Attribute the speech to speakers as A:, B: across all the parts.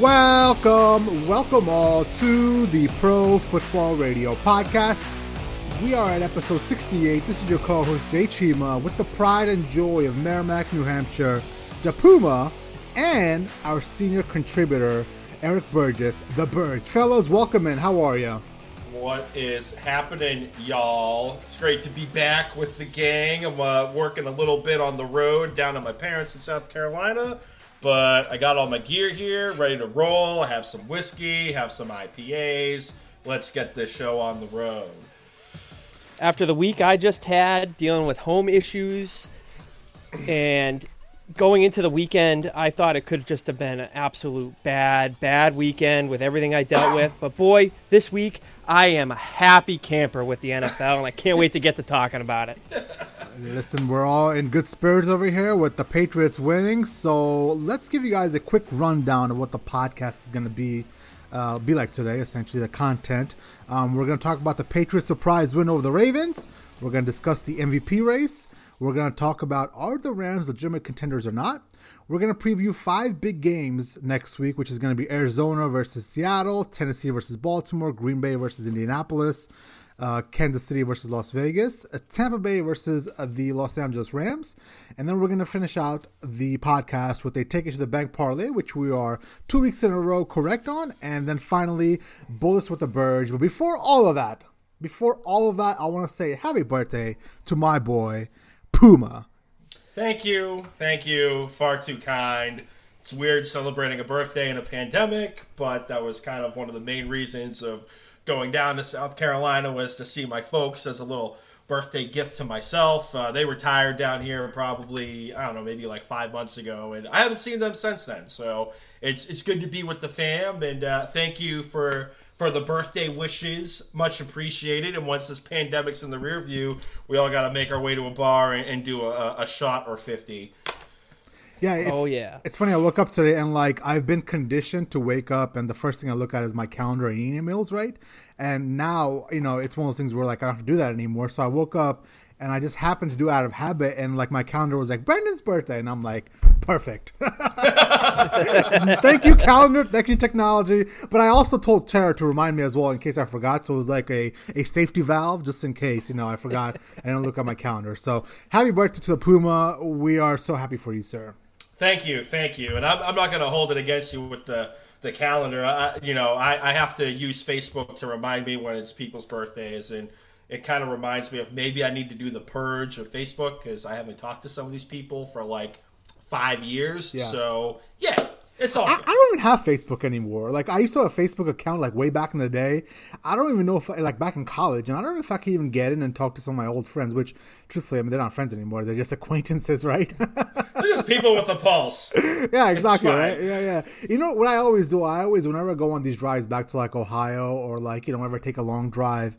A: Welcome, welcome all to the Pro Football Radio podcast. We are at episode 68. This is your co-host Jay Chima with the pride and joy of Merrimack, New Hampshire, Japuma, and our senior contributor Eric Burgess, the Bird. Fellows, welcome in. How are you?
B: What is happening, y'all? It's great to be back with the gang. I'm uh, working a little bit on the road down at my parents in South Carolina but I got all my gear here, ready to roll. I have some whiskey, have some IPAs. Let's get this show on the road.
C: After the week I just had dealing with home issues and going into the weekend, I thought it could just have been an absolute bad, bad weekend with everything I dealt with. But boy, this week I am a happy camper with the NFL, and I can't wait to get to talking about it.
A: Listen, we're all in good spirits over here with the Patriots winning. So let's give you guys a quick rundown of what the podcast is going to be uh, be like today. Essentially, the content. Um, we're going to talk about the Patriots surprise win over the Ravens. We're going to discuss the MVP race. We're going to talk about are the Rams legitimate contenders or not. We're going to preview five big games next week, which is going to be Arizona versus Seattle, Tennessee versus Baltimore, Green Bay versus Indianapolis, uh, Kansas City versus Las Vegas, uh, Tampa Bay versus uh, the Los Angeles Rams, and then we're going to finish out the podcast with a take it to the bank parlay, which we are two weeks in a row correct on, and then finally bullets with the Burge. But before all of that, before all of that, I want to say happy birthday to my boy Puma.
B: Thank you, thank you. Far too kind. It's weird celebrating a birthday in a pandemic, but that was kind of one of the main reasons of going down to South Carolina was to see my folks as a little birthday gift to myself. Uh, they retired down here probably I don't know maybe like five months ago, and I haven't seen them since then. So it's it's good to be with the fam, and uh, thank you for for the birthday wishes, much appreciated. And once this pandemic's in the rear view, we all got to make our way to a bar and, and do a, a shot or fifty.
A: Yeah. Oh, it's,
C: oh yeah.
A: It's funny. I woke up today and like I've been conditioned to wake up and the first thing I look at is my calendar and emails, right? And now you know it's one of those things where like I don't have to do that anymore. So I woke up and I just happened to do it out of habit and like my calendar was like Brendan's birthday and I'm like perfect. thank you calendar, thank you technology. But I also told Tara to remind me as well in case I forgot. So it was like a, a safety valve just in case you know I forgot and I didn't look at my calendar. So happy birthday to the Puma. We are so happy for you, sir.
B: Thank you, thank you, and I'm, I'm not going to hold it against you with the the calendar. I, you know, I, I have to use Facebook to remind me when it's people's birthdays, and it kind of reminds me of maybe I need to do the purge of Facebook because I haven't talked to some of these people for like five years. Yeah. So yeah, it's all. I, I,
A: don't even have Facebook anymore. Like I used to have a Facebook account like way back in the day. I don't even know if I, like back in college, and I don't know if I can even get in and talk to some of my old friends. Which, truthfully, I mean they're not friends anymore. They're just acquaintances, right?
B: they're just people with a pulse.
A: yeah, exactly. Right? Yeah, yeah. You know what I always do? I always, whenever I go on these drives back to like Ohio or like you know whenever I take a long drive.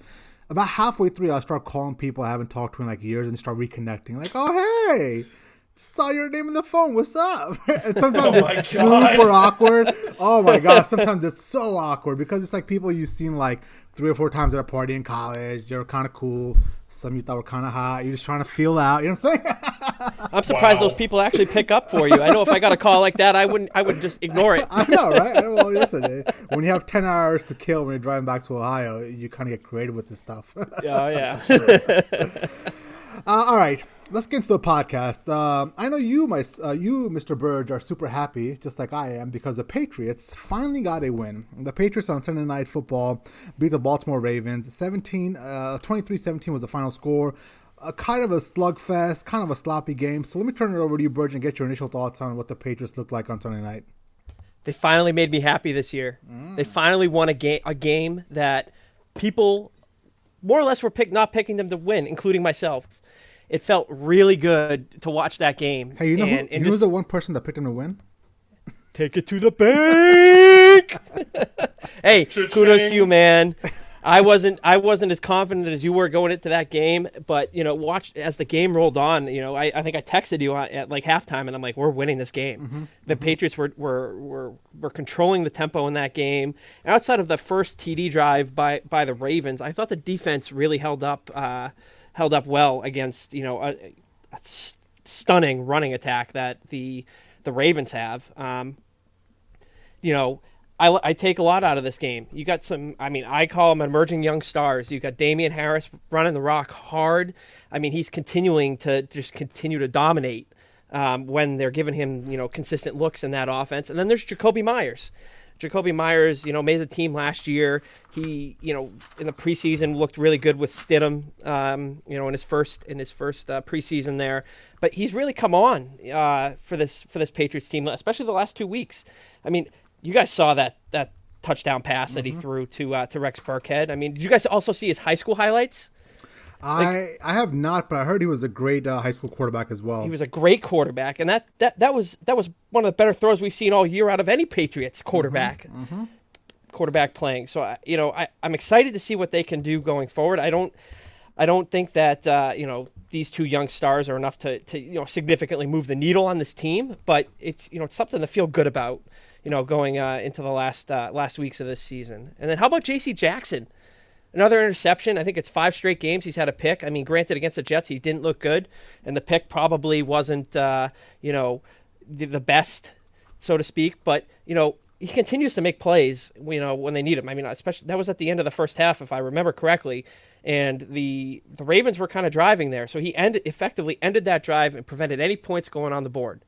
A: About halfway through, I'll start calling people I haven't talked to in like years and start reconnecting. Like, oh hey, saw your name in the phone. What's up? and sometimes oh it's super awkward. Oh my god! Sometimes it's so awkward because it's like people you've seen like three or four times at a party in college. They're kind of cool. Some you thought were kind of hot. You're just trying to feel out. You know what I'm saying?
C: I'm surprised wow. those people actually pick up for you. I know if I got a call like that, I wouldn't. I would just ignore it.
A: I know, right? Well, listen, eh, when you have ten hours to kill when you're driving back to Ohio, you kind of get creative with this stuff.
C: Oh yeah.
A: Uh, all right let's get into the podcast. Um, I know you, my uh, you, Mr. Burge, are super happy, just like I am, because the Patriots finally got a win. The Patriots on Sunday Night Football beat the Baltimore Ravens. 17, uh, 23-17 was the final score. A kind of a slugfest, kind of a sloppy game. So let me turn it over to you, Burge, and get your initial thoughts on what the Patriots looked like on Sunday night.
C: They finally made me happy this year. Mm. They finally won a game, a game that people more or less were pick, not picking them to win, including myself it felt really good to watch that game.
A: Hey, you know, and, who, and you just, the one person that picked them to win?
C: Take it to the bank. hey, Cha-ching. kudos to you, man. I wasn't I wasn't as confident as you were going into that game, but you know, watch as the game rolled on. You know, I, I think I texted you at like halftime, and I'm like, we're winning this game. Mm-hmm. The mm-hmm. Patriots were, were were were controlling the tempo in that game. Outside of the first TD drive by by the Ravens, I thought the defense really held up. Uh, held up well against you know a, a stunning running attack that the the Ravens have. Um, you know, I, I take a lot out of this game. You got some, I mean, I call them emerging young stars. You got Damien Harris running the rock hard. I mean, he's continuing to just continue to dominate um, when they're giving him, you know, consistent looks in that offense. And then there's Jakobi Meyers. Jakobi Meyers, you know, made the team last year. He, you know, in the preseason looked really good with Stidham, um, you know, in his first in his first uh, preseason there. But he's really come on uh, for this for this Patriots team, especially the last two weeks. I mean, you guys saw that that touchdown pass that mm-hmm. he threw to uh, to Rex Burkhead. I mean, did you guys also see his high school highlights?
A: I like, I have not, but I heard he was a great uh, high school quarterback as well.
C: He was a great quarterback, and that, that that was that was one of the better throws we've seen all year out of any Patriots quarterback. Mm-hmm, mm-hmm. Quarterback playing, so I, you know I, I'm excited to see what they can do going forward. I don't I don't think that uh, you know these two young stars are enough to, to you know significantly move the needle on this team, but it's you know it's something to feel good about you know, going uh, into the last uh, last weeks of this season. And then how about J.C. Jackson? Another interception. I think it's five straight games he's had a pick. I mean, granted, against the Jets he didn't look good, and the pick probably wasn't, uh, you know, the, best, so to speak. But you know, he continues to make plays, you know, when they need him. I mean, especially that was at the end of the first half, if I remember correctly, and the the Ravens were kind of driving there, so he ended effectively ended that drive and prevented any points going on the board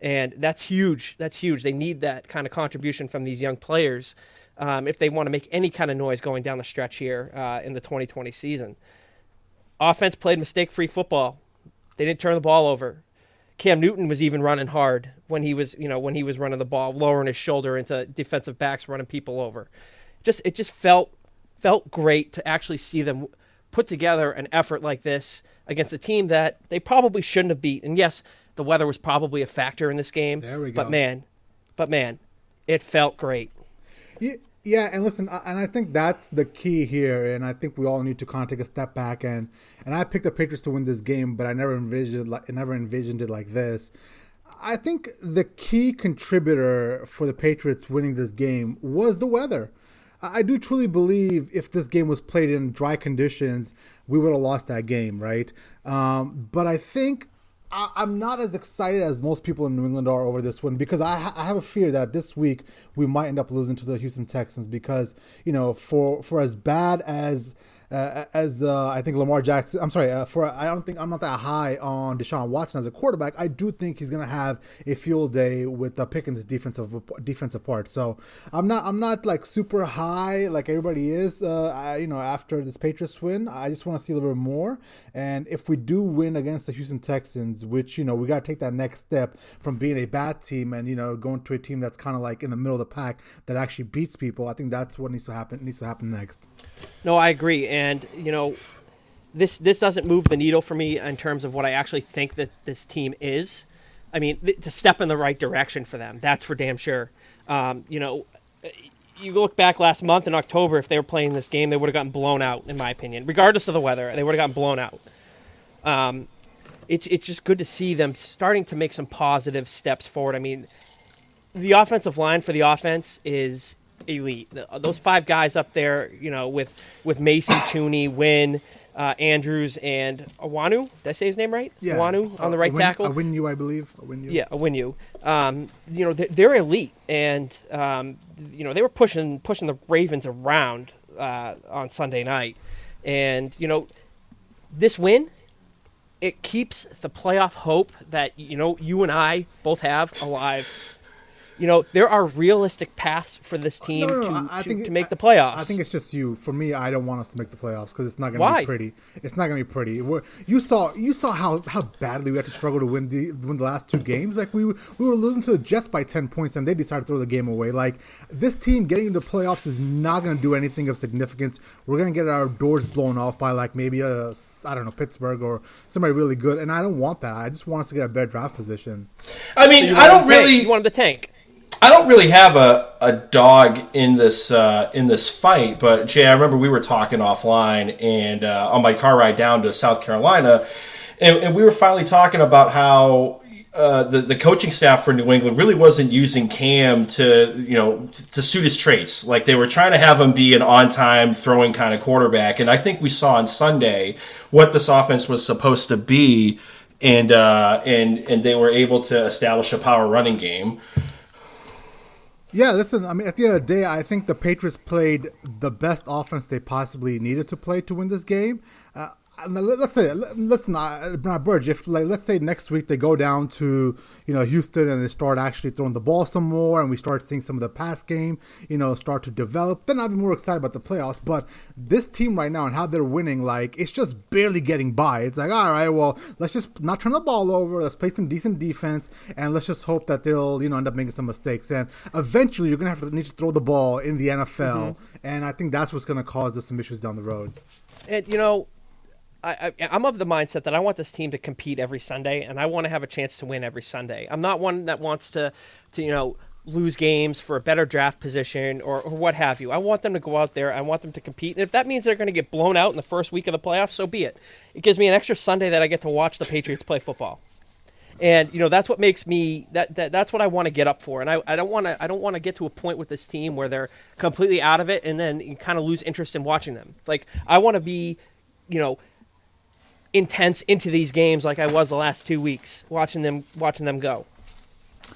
C: and that's huge. That's huge. They need that kind of contribution from these young players um, if they want to make any kind of noise going down the stretch here uh, in the 2020 season. Offense played mistake-free football. They didn't turn the ball over. Cam Newton was even running hard when he was, you know, when he was running the ball, lowering his shoulder into defensive backs, running people over. Just it just felt felt great to actually see them put together an effort like this against a team that they probably shouldn't have beat. And yes, the weather was probably a factor in this game.
A: There we go.
C: But man, but man, it felt great.
A: Yeah, yeah, and listen, and I think that's the key here, and I think we all need to kind of take a step back and and I picked the Patriots to win this game, but I never envisioned like never envisioned it like this. I think the key contributor for the Patriots winning this game was the weather. I do truly believe if this game was played in dry conditions, we would have lost that game, right? Um, but I think I, am not as excited as most people in New England are over this one because I, ha- I have a fear that this week we might end up losing to the Houston Texans because you know for for as bad as uh, as uh, I think Lamar Jackson. I'm sorry uh, for I don't think I'm not that high on Deshaun Watson as a quarterback. I do think he's gonna have a field day with uh, picking this defensive defensive part. So I'm not I'm not like super high like everybody is. Uh, I, you know after this Patriots win, I just want to see a little bit more. And if we do win against the Houston Texans, which you know we gotta take that next step from being a bad team and you know going to a team that's kind of like in the middle of the pack that actually beats people. I think that's what needs to happen. Needs to happen next.
C: No, I agree. And and you know, this this doesn't move the needle for me in terms of what I actually think that this team is. I mean, to step in the right direction for them, that's for damn sure. Um, you know, you look back last month in October, if they were playing this game, they would have gotten blown out, in my opinion, regardless of the weather. They would have gotten blown out. Um, it's it's just good to see them starting to make some positive steps forward. I mean, the offensive line for the offense is elite. Those five guys up there, you know, with with Macy, Thuney, Wynn, uh, Andrews, and Awanu. Did I say his name right?
A: Yeah.
C: Awanu on the right
A: Awin,
C: tackle.
A: Awinu, I believe. Awinu.
C: Yeah, Awinu. Um, you know, they're, they're elite, and um, you know they were pushing pushing the Ravens around uh, on Sunday night, and you know, this win. It keeps the playoff hope that you know you and I both have alive you know, there are realistic paths for this team no, no, no. To, I to, think, to make the playoffs.
A: I think it's just you. For me, I don't want us to make the playoffs because it's not going to be pretty. It's not going to be pretty. We're, you saw you saw how, how badly we had to struggle to win the win the last two games. Like we we were losing to the Jets by ten points, and they decided to throw the game away. Like this team getting into the playoffs is not going to do anything of significance. We're going to get our doors blown off by like maybe a I don't know Pittsburgh or somebody really good, and I don't want that. I just want us to get a better draft position.
B: I mean, so I don't really.
C: You wanted the tank.
B: I don't really have a, a dog in this uh, in this fight, but Jay, I remember we were talking offline and uh, on my car ride down to South Carolina, and, and we were finally talking about how uh, the the coaching staff for New England really wasn't using Cam to you know to, to suit his traits. Like they were trying to have him be an on time throwing kind of quarterback, and I think we saw on Sunday what this offense was supposed to be, and uh, and and they were able to establish a power running game.
A: Yeah, listen, I mean, at the end of the day, I think the Patriots played the best offense they possibly needed to play to win this game. Let's say, listen, uh, Burge, if like let's say next week they go down to you know Houston and they start actually throwing the ball some more, and we start seeing some of the pass game, you know, start to develop, then I'd be more excited about the playoffs. But this team right now and how they're winning, like it's just barely getting by. It's like, all right, well, let's just not turn the ball over, let's play some decent defense, and let's just hope that they'll you know end up making some mistakes. And eventually, you're gonna have to need to throw the ball in the NFL, mm-hmm. and I think that's what's gonna cause us some issues down the road.
C: And you know I, am of the mindset that I want this team to compete every Sunday, and I want to have a chance to win every Sunday. I'm not one that wants to, to you know, lose games for a better draft position or, or what have you. I want them to go out there. I want them to compete, and if that means they're going to get blown out in the first week of the playoffs, so be it. It gives me an extra Sunday that I get to watch the Patriots play football. And you know that's what makes me that, that that's what I want to get up for, and I, I don't want to I don't want to get to a point with this team where they're completely out of it and then you kind of lose interest in watching them. Like I want to be, you know, intense into these games like I was the last two weeks watching them watching them go.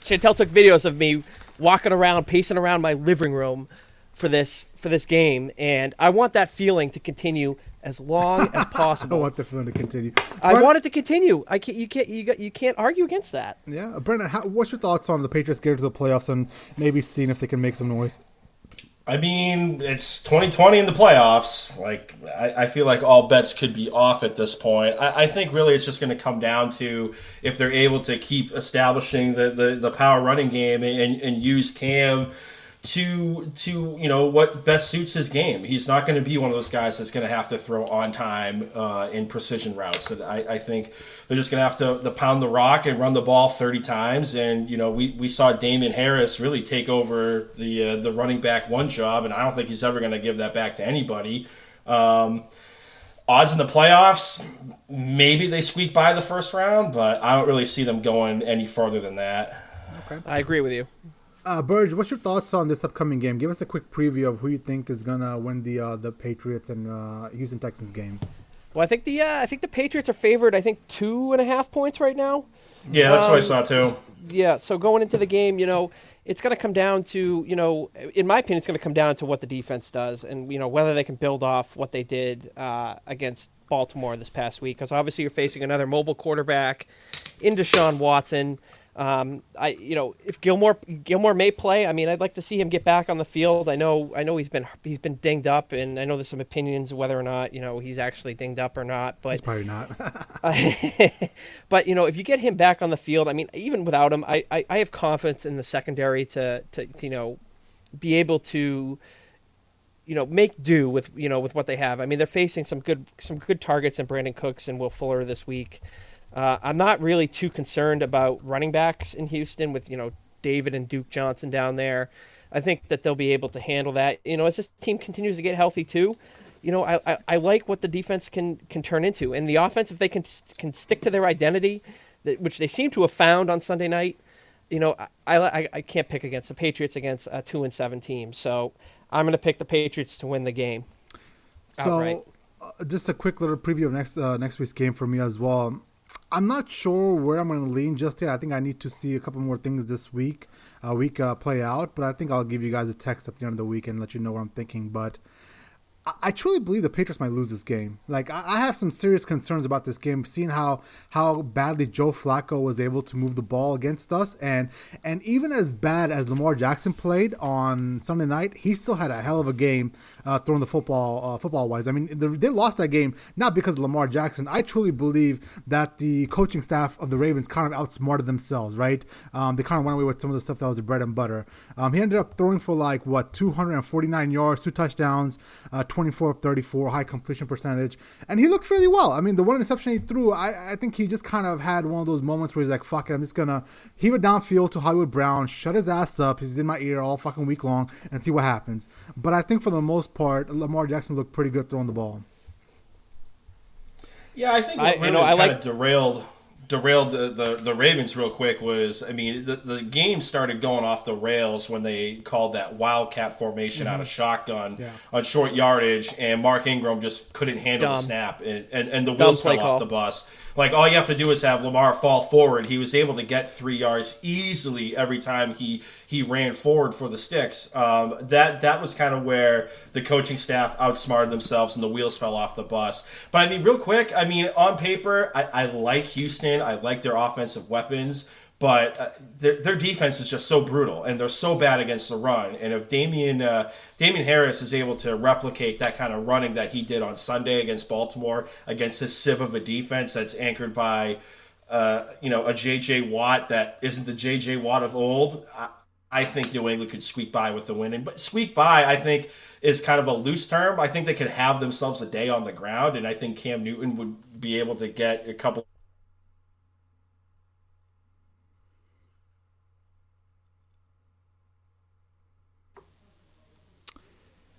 C: Chantel took videos of me walking around, pacing around my living room for this for this game, and I want that feeling to continue as long as possible.
A: I want the feeling to continue.
C: I want it to continue. I can't. You can't. You, got, you can't argue against that.
A: Yeah, Brendan. What's your thoughts on the Patriots getting to the playoffs and maybe seeing if they can make some noise?
B: I mean, it's 2020 in the playoffs. Like, I, I, feel like all bets could be off at this point. I, I think really it's just going to come down to if they're able to keep establishing the, the, the power running game and, and use Cam to to you know what best suits his game. He's not going to be one of those guys that's going to have to throw on time uh, in precision routes. And I, I think they're just going to have to, to pound the rock and run the ball 30 times. And you know we, we saw Damien Harris really take over the uh, the running back one job, and I don't think he's ever going to give that back to anybody. Um, odds in the playoffs, maybe they squeak by the first round, but I don't really see them going any further than that.
C: Okay, I agree with you.
A: Uh, Burge, what's your thoughts on this upcoming game? Give us a quick preview of who you think is gonna win the uh, the Patriots and uh, Houston Texans game.
C: Well, I think the uh, I think the Patriots are favored. I think two and a half points right now.
B: Yeah, that's um, what I saw too.
C: Yeah, so going into the game, you know, it's going to come down to, you know, in my opinion, it's going to come down to what the defense does and, you know, whether they can build off what they did uh, against Baltimore this past week. Because obviously you're facing another mobile quarterback in Deshaun Watson. Um, I you know if Gilmore Gilmore may play, I mean I'd like to see him get back on the field. I know I know he's been he's been dinged up, and I know there's some opinions whether or not you know he's actually dinged up or not. But
A: he's probably not.
C: but you know if you get him back on the field, I mean even without him, I, I, I have confidence in the secondary to, to, to you know be able to you know make do with you know with what they have. I mean they're facing some good some good targets in Brandin Cooks and Will Fuller this week. Uh, I'm not really too concerned about running backs in Houston with you know David and Duke Johnson down there. I think that they'll be able to handle that. You know, as this team continues to get healthy too, you know, I, I, I like what the defense can can turn into, and the offense if they can can stick to their identity, that, which they seem to have found on Sunday night. You know, I, I, I can't pick against the Patriots against a two and seven team, so I'm going to pick the Patriots to win the game.
A: So, uh, just a quick little preview of next uh, next week's game for me as well. I'm not sure where I'm going to lean just yet. I think I need to see a couple more things this week, uh, week uh, play out. But I think I'll give you guys a text at the end of the week and let you know what I'm thinking. But I truly believe the Patriots might lose this game. Like I have some serious concerns about this game, seeing how how badly Joe Flacco was able to move the ball against us, and and even as bad as Lamar Jackson played on Sunday night, he still had a hell of a game uh, throwing the football uh, football wise. I mean, they lost that game not because of Lamar Jackson. I truly believe that the coaching staff of the Ravens kind of outsmarted themselves. Right? Um, they kind of went away with some of the stuff that was the bread and butter. Um, he ended up throwing for like what 249 yards, two touchdowns. Uh, 24 of 34, high completion percentage, and he looked fairly well. I mean, the one interception he threw, I, I think he just kind of had one of those moments where he's like, fuck it, I'm just gonna heave it downfield to Hollywood Brown, shut his ass up, he's in my ear all fucking week long, and see what happens. But I think for the most part, Lamar Jackson looked pretty good throwing the ball.
B: Yeah, I think what I, really you know, I kind like... of derailed derailed the, the, the Ravens real quick was I mean the, the game started going off the rails when they called that wildcat formation mm-hmm. out of shotgun yeah. on short yardage and Mark Ingram just couldn't handle Dumb. the snap and, and, and the wheels fell off the bus. Like all you have to do is have Lamar fall forward. He was able to get three yards easily every time he he ran forward for the sticks. Um, that that was kind of where the coaching staff outsmarted themselves and the wheels fell off the bus. But I mean, real quick, I mean, on paper, I, I like Houston. I like their offensive weapons but uh, their, their defense is just so brutal and they're so bad against the run. And if Damien uh, Damien Harris is able to replicate that kind of running that he did on Sunday against Baltimore against this sieve of a defense that's anchored by uh, you know a JJ Watt that isn't the JJ Watt of old, I, I think New England could squeak by with the win. And but squeak by, I think is kind of a loose term. I think they could have themselves a day on the ground, and I think Cam Newton would be able to get a couple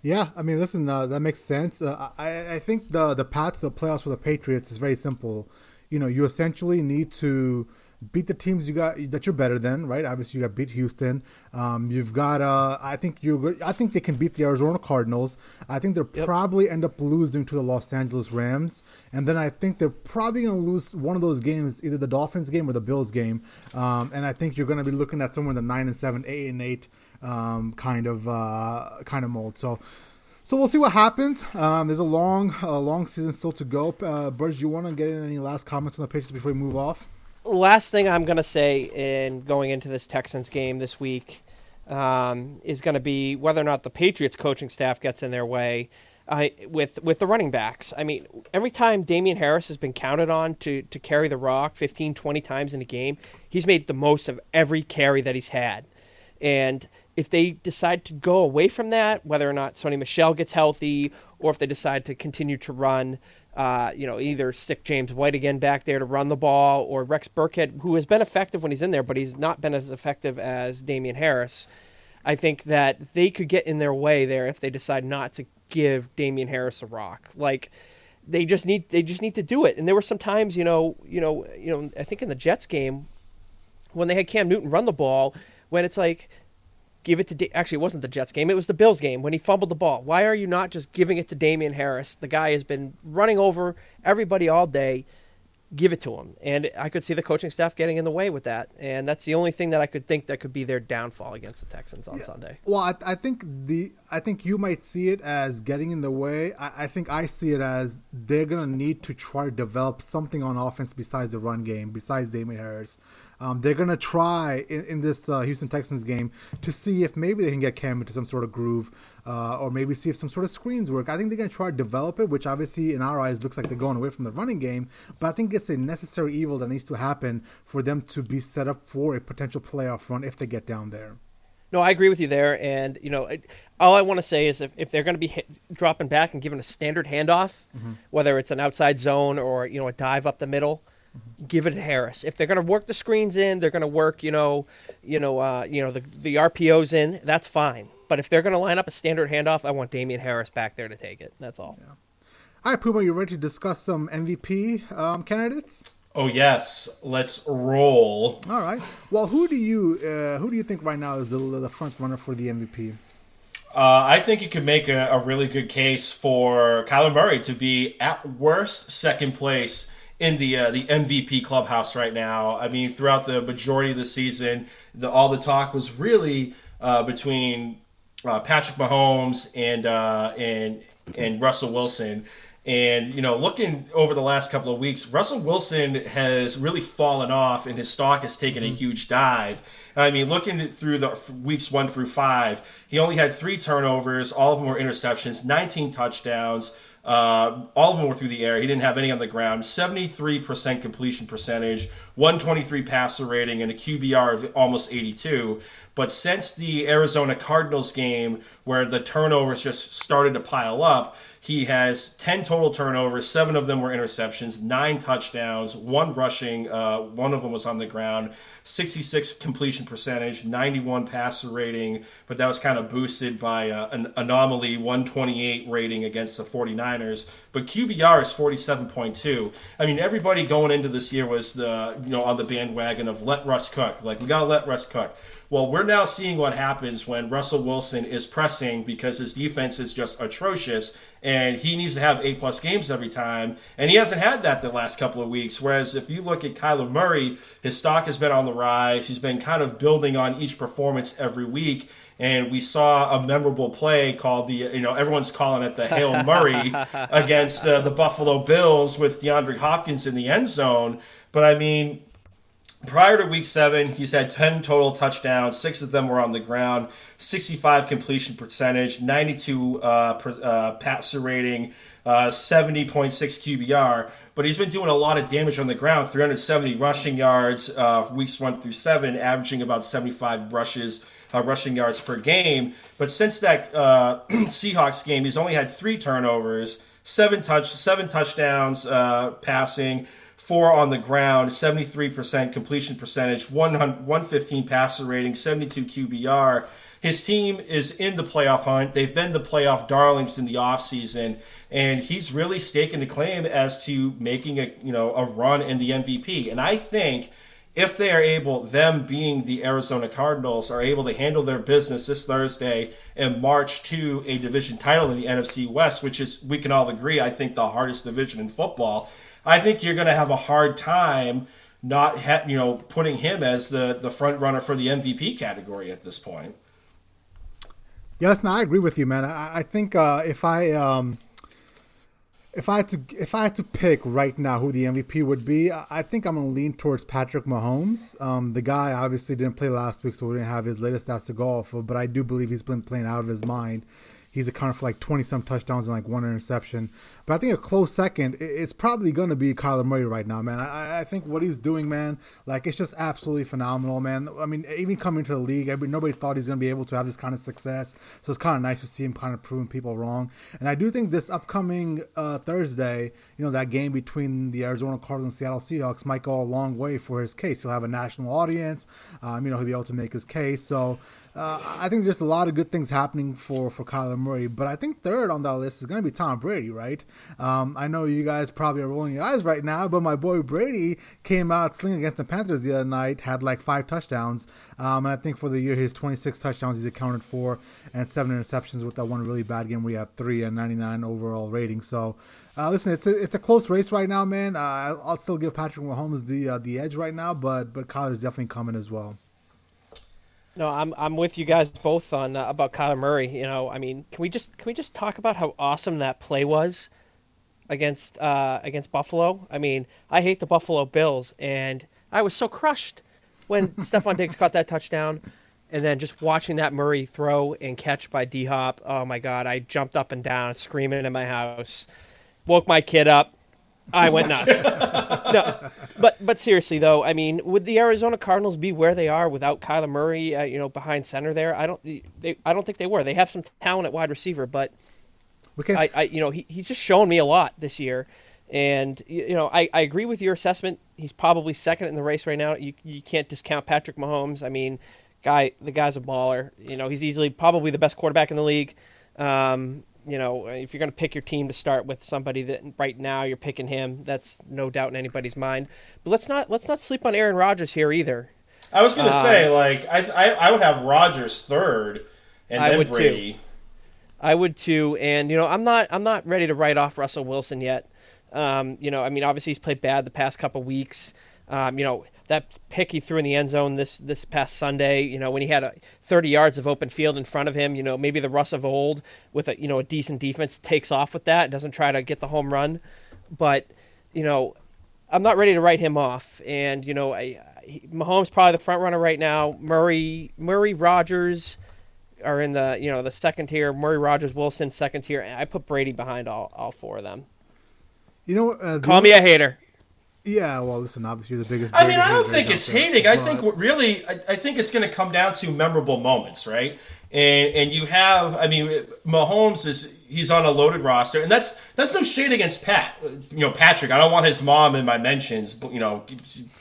A: Yeah, I mean, listen, uh, that makes sense. Uh, I, I think the the path to the playoffs for the Patriots is very simple. You know, you essentially need to beat the teams you got that you're better than, right? Obviously, you got beat Houston. Um, you've got. Uh, I think you. I think they can beat the Arizona Cardinals. I think they'll yep. probably end up losing to the Los Angeles Rams, and then I think they're probably going to lose one of those games, either the Dolphins game or the Bills game. Um, and I think you're going to be looking at somewhere in the nine and seven, eight and eight um, kind of uh, kind of mold. So. So we'll see what happens. Um, there's a long, a long season still to go. Uh, Burge, you want to get in any last comments on the Patriots before we move off?
C: Last thing I'm going to say in going into this Texans game this week um, is going to be whether or not the Patriots coaching staff gets in their way uh, with with the running backs. I mean, every time Damien Harris has been counted on to, to carry the rock 15, 20 times in a game, he's made the most of every carry that he's had. And if they decide to go away from that, whether or not Sony Michel gets healthy, or if they decide to continue to run, uh, you know, either stick James White again back there to run the ball, or Rex Burkhead, who has been effective when he's in there, but he's not been as effective as Damien Harris. I think that they could get in their way there if they decide not to give Damien Harris a rock. Like they just need they just need to do it. And there were some times, you know, you know, you know, I think in the Jets game when they had Cam Newton run the ball, when it's like give it to da- actually it wasn't the Jets game, it was the Bills game when he fumbled the ball. Why are you not just giving it to Damien Harris? The guy has been running over everybody all day give it to him. And I could see the coaching staff getting in the way with that. And that's the only thing that I could think that could be their downfall against the Texans on yeah. Sunday.
A: Well, I, I, think the I think you might see it as getting in the way. I, I think I see it as they're gonna need to try to develop something on offense besides the run game, besides Damien Harris. Um, they're gonna try in, in this uh, Houston Texans game to see if maybe they can get Cam into some sort of groove uh, or maybe see if some sort of screens work. I think they're going to try to develop it, which obviously in our eyes looks like they're going away from the running game. But I think it's a necessary evil that needs to happen for them to be set up for a potential playoff run if they get down there.
C: No, I agree with you there. And, you know, all I want to say is if, if they're going to be hit, dropping back and giving a standard handoff, mm-hmm. whether it's an outside zone or, you know, a dive up the middle. Give it to Harris. If they're going to work the screens in, they're going to work, you know, you know, uh, you know, the, the RPOs in, that's fine. But if they're going to line up a standard handoff, I want Damien Harris back there to take it. That's all. Yeah.
A: All right, Puma, you ready to discuss some MVP um, candidates?
B: Oh yes, let's roll.
A: All right. Well, who do you uh, who do you think right now is the, the front runner for the MVP?
B: Uh, I think you could make a, a, really good case for Kyler Murray to be at worst second place in the uh, the MVP clubhouse right now. I mean, throughout the majority of the season, the, all the talk was really uh, between uh, Patrick Mahomes and uh, and and Russell Wilson. And you know, looking over the last couple of weeks, Russell Wilson has really fallen off, and his stock has taken a mm-hmm. huge dive. I mean, looking through the weeks one through five, he only had three turnovers. All of them were interceptions, 19 touchdowns. Uh, all of them were through the air. He didn't have any on the ground. 73% completion percentage, 123 passer rating, and a QBR of almost 82. But since the Arizona Cardinals game, where the turnovers just started to pile up, He has 10 total turnovers, seven of them were interceptions, nine touchdowns, one rushing, uh, one of them was on the ground, 66 completion percentage, 91 passer rating, but that was kind of boosted by uh, an anomaly 128 rating against the 49ers. But QBR is 47.2. I mean, everybody going into this year was the you know on the bandwagon of let Russ cook. Like we gotta let Russ cook. Well, we're now seeing what happens when Russell Wilson is pressing because his defense is just atrocious and he needs to have A plus games every time. And he hasn't had that the last couple of weeks. Whereas if you look at Kyler Murray, his stock has been on the rise. He's been kind of building on each performance every week. And we saw a memorable play called the, you know, everyone's calling it the Hail Murray against uh, the Buffalo Bills with DeAndre Hopkins in the end zone. But I mean, Prior to week seven, he's had 10 total touchdowns. Six of them were on the ground, 65 completion percentage, 92 uh, per, uh, passer rating, uh, 70.6 QBR. But he's been doing a lot of damage on the ground 370 rushing yards uh, weeks one through seven, averaging about 75 rushes. Uh, rushing yards per game, but since that uh, Seahawks game, he's only had three turnovers, seven touch, seven touchdowns passing, four on the ground, 73% completion percentage, 115 passer rating, 72 QBR. His team is in the playoff hunt. They've been the playoff darlings in the offseason, and he's really staking a claim as to making a you know a run in the MVP. And I think if they are able, them being the Arizona Cardinals, are able to handle their business this Thursday and march to a division title in the NFC West, which is we can all agree, I think the hardest division in football. I think you're going to have a hard time not ha- you know putting him as the the front runner for the MVP category at this point.
A: Yes, no, I agree with you, man. I, I think uh, if I um, if I had to if I had to pick right now who the MVP would be, I think I'm gonna lean towards Patrick Mahomes. Um, the guy obviously didn't play last week, so we didn't have his latest stats to go off of. But I do believe he's been playing out of his mind. He's accounted for like 20 some touchdowns and like one interception. But I think a close second, it's probably going to be Kyler Murray right now, man. I, I, think what he's doing, man, like it's just absolutely phenomenal, man. I mean, even coming to the league, nobody thought he's going to be able to have this kind of success. So it's kind of nice to see him kind of proving people wrong. And I do think this upcoming uh, Thursday, you know, that game between the Arizona Cardinals and Seattle Seahawks might go a long way for his case. He'll have a national audience. Um, you know, he'll be able to make his case. So uh, I think there's a lot of good things happening for for Kyler Murray, but I think third on that list is going to be Tom Brady, right? Um, I know you guys probably are rolling your eyes right now, but my boy Brady came out slinging against the Panthers the other night, had like five touchdowns, um, and I think for the year his 26 touchdowns he's accounted for, and seven interceptions with that one really bad game he had three and 99 overall rating. So. Uh, listen, it's a it's a close race right now, man. Uh, I'll still give Patrick Mahomes the uh, the edge right now, but but Kyler's definitely coming as well.
C: No, I'm I'm with you guys both on uh, about Kyler Murray. You know, I mean, can we just can we just talk about how awesome that play was against uh, against Buffalo? I mean, I hate the Buffalo Bills, and I was so crushed when Stefon Diggs caught that touchdown, and then just watching that Murray throw and catch by D Hop. Oh my God, I jumped up and down, screaming in my house, woke my kid up. I went nuts. no, but but seriously though, I mean, would the Arizona Cardinals be where they are without Kyler Murray, uh, you know, behind center there? I don't, they, I don't think they were. They have some talent at wide receiver, but okay. I, I, you know, he, he's just shown me a lot this year, and you know, I, I agree with your assessment. He's probably second in the race right now. You you can't discount Patrick Mahomes. I mean, guy, the guy's a baller. You know, he's easily probably the best quarterback in the league. Um, you know, if you're going to pick your team to start with somebody that right now you're picking him, that's no doubt in anybody's mind. But let's not let's not sleep on Aaron Rodgers here either.
B: I was going to uh, say, like, I, I, I would have Rodgers third, and I then would Brady.
C: Too. I would too, and you know, I'm not I'm not ready to write off Russell Wilson yet. Um, you know, I mean, obviously he's played bad the past couple weeks. Um, you know, that pick he threw in the end zone this this past Sunday, you know, when he had a 30 yards of open field in front of him, you know, maybe the Russ of old with a you know a decent defense takes off with that, doesn't try to get the home run, but you know, I'm not ready to write him off, and you know, I, he, Mahomes probably the front runner right now. Murray Murray Rodgers are in the you know the second tier. Murray Rodgers, Wilson second tier. I put Brady behind all all four of them.
A: You know, uh,
C: call me a hater.
A: Yeah, well, listen, obviously you're the biggest.
B: I mean, I don't think it's hating. But... I think really, I, I think it's going to come down to memorable moments, right? And and you have, I mean, Mahomes is he's on a loaded roster, and that's that's no shade against Pat. You know, Patrick. I don't want his mom in my mentions, you know,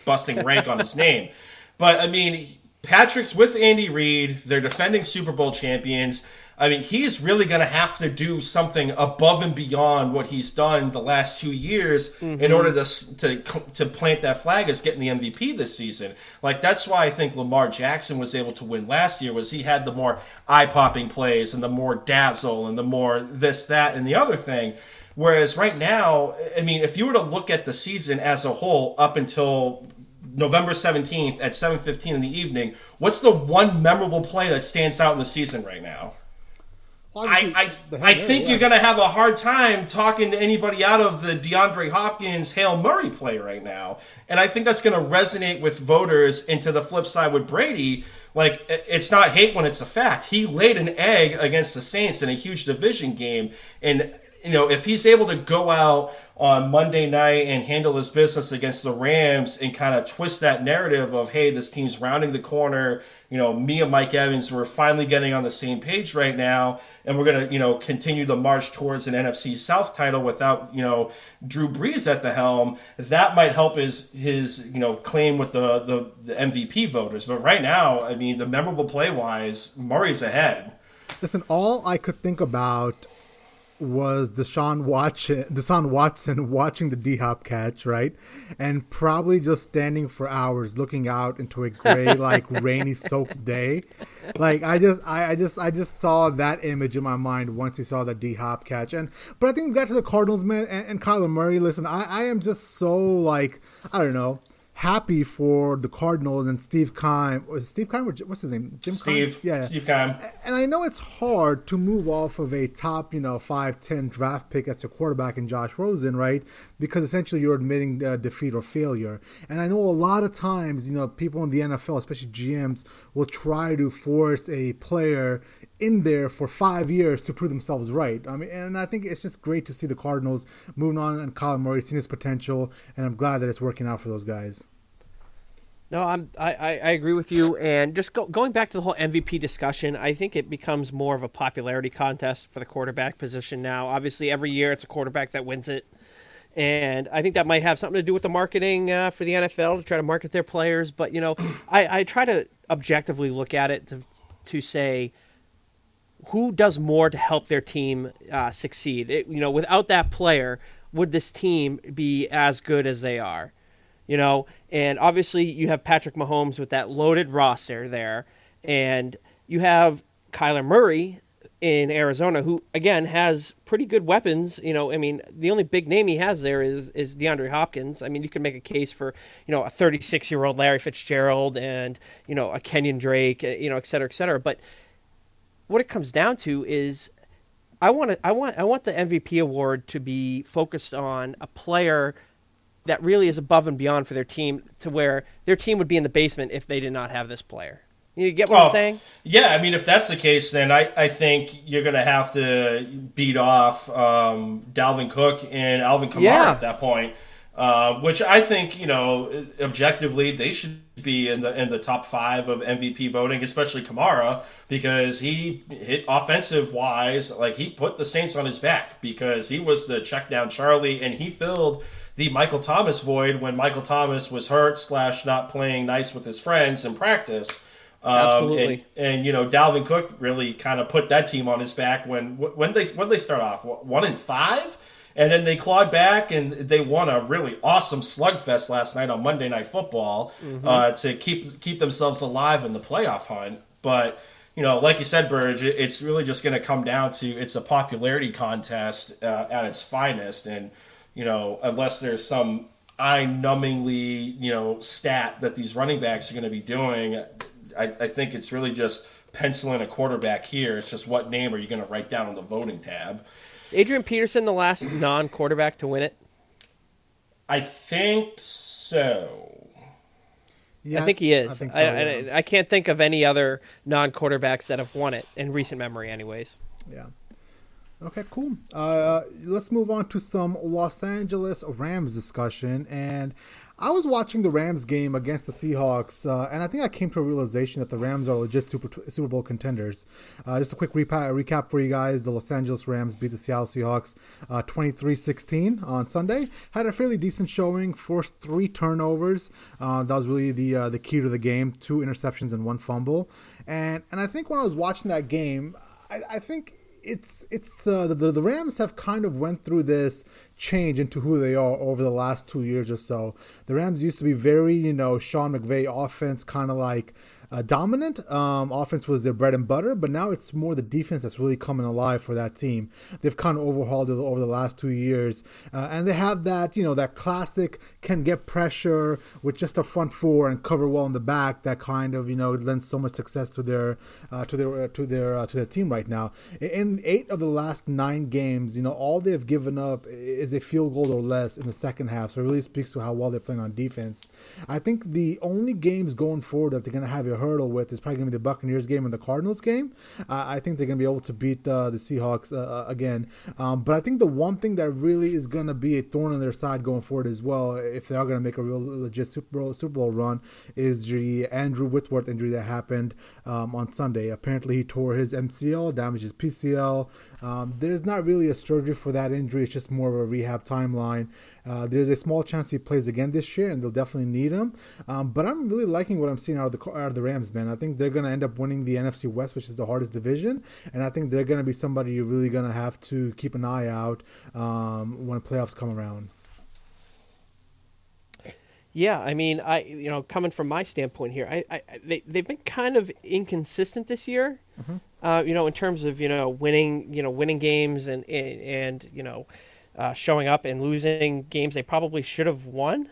B: busting rank on his name. But I mean, Patrick's with Andy Reid. They're defending Super Bowl champions. I mean, he's really going to have to do something above and beyond what he's done the last two years mm-hmm. in order to, to to plant that flag as getting the MVP this season. Like that's why I think Lamar Jackson was able to win last year was he had the more eye popping plays and the more dazzle and the more this that and the other thing. Whereas right now, I mean, if you were to look at the season as a whole up until November 17th at 7:15 in the evening, what's the one memorable play that stands out in the season right now? I, I, I think yeah. you're going to have a hard time talking to anybody out of the DeAndre Hopkins Hail Murray play right now. And I think that's going to resonate with voters into the flip side with Brady. Like, it's not hate when it's a fact. He laid an egg against the Saints in a huge division game. And, you know, if he's able to go out on Monday night and handle his business against the Rams and kind of twist that narrative of, hey, this team's rounding the corner you know, me and Mike Evans, we're finally getting on the same page right now, and we're going to, you know, continue the march towards an NFC South title without, you know, Drew Brees at the helm. That might help his his, you know, claim with the the, the MVP voters. But right now, I mean, the memorable play wise, Murray's ahead.
A: Listen, all I could think about was Deshaun Watson, Deshaun Watson watching the D Hop catch, right, and probably just standing for hours looking out into a gray, like rainy, soaked day. Like I just, I, I, just, I just saw that image in my mind once he saw the D Hop catch. And but I think back to the Cardinals, man, and, and Kyler Murray. Listen, I, I am just so like, I don't know happy for the Cardinals and Steve Keim. Was Steve Keim? What's his name?
B: Jim Steve.
A: Keim? Yeah,
B: Steve Keim.
A: And I know it's hard to move off of a top, you know, five, ten draft pick as a quarterback in Josh Rosen, right? Because essentially you're admitting uh, defeat or failure. And I know a lot of times, you know, people in the NFL, especially GMs, will try to force a player in there for five years to prove themselves right. I mean, and I think it's just great to see the Cardinals moving on and Kyler Murray seeing his potential, and I'm glad that it's working out for those guys.
C: No, I'm I, I agree with you, and just go, going back to the whole MVP discussion, I think it becomes more of a popularity contest for the quarterback position now. Obviously, every year it's a quarterback that wins it, and I think that might have something to do with the marketing uh, for the NFL to try to market their players. But you know, I, I try to objectively look at it to to say who does more to help their team uh, succeed. It, you know, without that player, would this team be as good as they are? You know, and obviously you have Patrick Mahomes with that loaded roster there, and you have Kyler Murray in Arizona, who again has pretty good weapons. You know, I mean, the only big name he has there is is DeAndre Hopkins. I mean, you can make a case for you know a 36 year old Larry Fitzgerald and you know a Kenyan Drake, you know, et cetera, et cetera. But what it comes down to is I want to, I want I want the MVP award to be focused on a player that really is above and beyond for their team to where their team would be in the basement if they did not have this player. You get what I'm saying?
B: Yeah, I mean, if that's the case, then I, I think you're going to have to beat off um, Dalvin Cook and Alvin Kamara yeah. at that point. Uh, which I think you know objectively they should be in the in the top five of MVP voting, especially Kamara because he hit offensive wise like he put the Saints on his back because he was the check down Charlie and he filled the Michael Thomas void when Michael Thomas was hurt slash not playing nice with his friends in practice.
C: Um, Absolutely.
B: And, and, you know Dalvin Cook really kind of put that team on his back when when they when they start off one in five and then they clawed back and they won a really awesome slugfest last night on Monday Night Football mm-hmm. uh, to keep keep themselves alive in the playoff hunt. But you know, like you said, Burge, it's really just going to come down to it's a popularity contest uh, at its finest, and you know, unless there's some eye-numbingly you know stat that these running backs are going to be doing, I, I think it's really just penciling a quarterback here. It's just what name are you going to write down on the voting tab?
C: Adrian Peterson the last non-quarterback to win it?
B: I think so.
C: Yeah, I think he is. I, think so, I, yeah. I, I, can't think of any other non-quarterbacks that have won it in recent memory, anyways.
A: Yeah. Okay, cool. Uh, let's move on to some Los Angeles Rams discussion. And I was watching the Rams game against the Seahawks, uh, and I think I came to a realization that the Rams are legit Super, Super Bowl contenders. Uh, just a quick recap, recap for you guys. The Los Angeles Rams beat the Seattle Seahawks uh, 16 on Sunday. Had a fairly decent showing, forced three turnovers. Uh, that was really the, uh, the key to the game two interceptions and one fumble. And, and I think when I was watching that game, I, I think it's it's uh, the the Rams have kind of went through this change into who they are over the last two years or so. The Rams used to be very you know Sean McVay offense, kind of like uh, dominant. Um, offense was their bread and butter, but now it's more the defense that's really coming alive for that team. They've kind of overhauled it over the last two years, uh, and they have that you know that classic can get pressure with just a front four and cover well in the back. That kind of you know lends so much success to their uh, to their uh, to their uh, to their team right now. In eight of the last nine games, you know all they've given up is a field goal or less in the second half. So it really speaks to how well they're playing on defense. I think the only games going forward that they're going to have a hurdle with is probably going to be the Buccaneers game and the Cardinals game. Uh, I think they're going to be able to beat uh, the Seahawks uh, uh, again. Um, but I think the one thing that really is going to be a thorn on their side going forward as well, if they are going to make a real legit Super Bowl, Super Bowl run, is the Andrew Whitworth injury that happened um, on Sunday. Apparently, he tore his MCL, damaged his PCL. Um, there's not really a surgery for that injury. It's just more of a rehab timeline. Uh, there's a small chance he plays again this year, and they'll definitely need him. Um, but I'm really liking what I'm seeing out of the out of the Rams, man. I think they're going to end up winning the NFC West, which is the hardest division, and I think they're going to be somebody you're really going to have to keep an eye out um, when playoffs come around.
C: Yeah, I mean, I you know, coming from my standpoint here, I, I they they've been kind of inconsistent this year. Mm-hmm. Uh, you know, in terms of you know winning, you know, winning games and and, and you know, uh, showing up and losing games they probably should have won.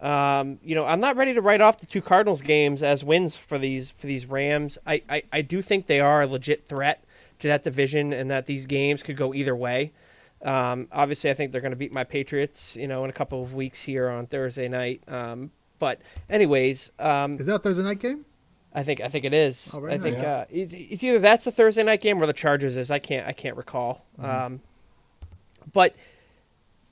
C: Um, you know, I'm not ready to write off the two Cardinals games as wins for these for these Rams. I, I, I do think they are a legit threat to that division and that these games could go either way. Um, obviously, I think they're going to beat my Patriots, you know, in a couple of weeks here on Thursday night. Um, but anyways, um,
A: is that a Thursday night game?
C: I think I think it is. Oh, I think uh, it's, it's, either that's a Thursday night game or the Chargers is. I can't I can't recall. Mm-hmm. Um, but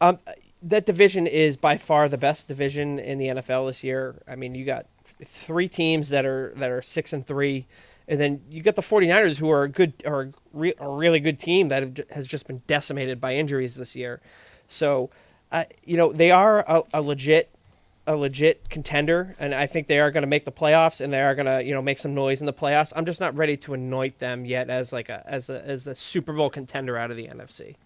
C: um, that division is by far the best division in the NFL this year. I mean, you got three teams that are that are six and three, and then you got the 49ers who are a good are re, a really good team that has just been decimated by injuries this year. So, uh, you know, they are a, a legit a legit contender, and I think they are going to make the playoffs, and they are going to you know make some noise in the playoffs. I'm just not ready to anoint them yet as like a as a as a Super Bowl contender out of the NFC.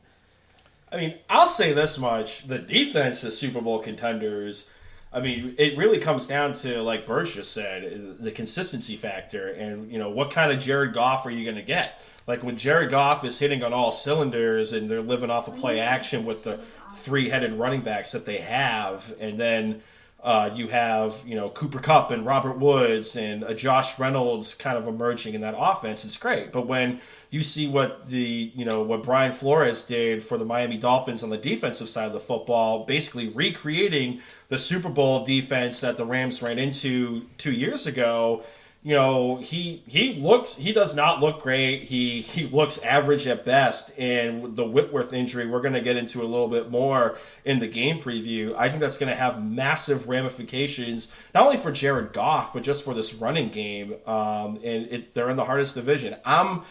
B: I mean, I'll say this much: the defense is Super Bowl contenders. I mean, it really comes down to like Birch just said, the consistency factor, and you know what kind of Jared Goff are you going to get? Like when Jared Goff is hitting on all cylinders, and they're living off of play mm-hmm. action with the three-headed running backs that they have, and then uh, you have you know Cooper Kupp and Robert Woods and a Josh Reynolds kind of emerging in that offense. It's great, but when you see what the you know what Brian Flores did for the Miami Dolphins on the defensive side of the football, basically recreating the Super Bowl defense that the Rams ran into two years ago you know he he looks he does not look great. He he looks average at best. And the whitworth injury we're going to get into a little bit more in the game preview. I think that's going to have massive ramifications not only for jared goff but just for this running game. Um, and it, they're in the hardest division. I'm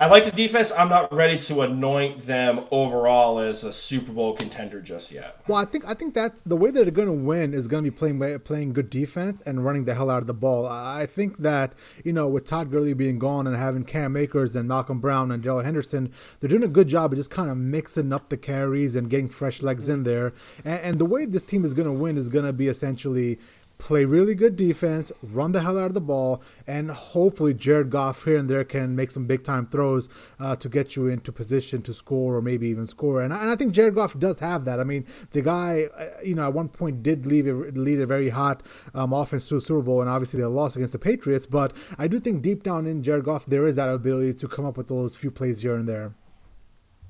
B: I like the defense. I'm not ready to anoint them overall as a Super Bowl contender just yet.
A: Well, I think I think that's the way that they're going to win is going to be playing playing good defense and running the hell out of the ball. I think that you know with Todd Gurley being gone and having Cam Akers and Malcolm Brown and Darrell Henderson, they're doing a good job of just kind of mixing up the carries and getting fresh legs in there. And, and the way this team is going to win is going to be essentially play really good defense, run the hell out of the ball, and hopefully Jared Goff here and there can make some big time throws uh, to get you into position to score or maybe even score. And I, and I think Jared Goff does have that. I mean, the guy, uh, you know, at one point did leave a, lead a very hot um, offense to the Super Bowl, and obviously they lost against the Patriots. But I do think deep down in Jared Goff, there is that ability to come up with those few plays here and there.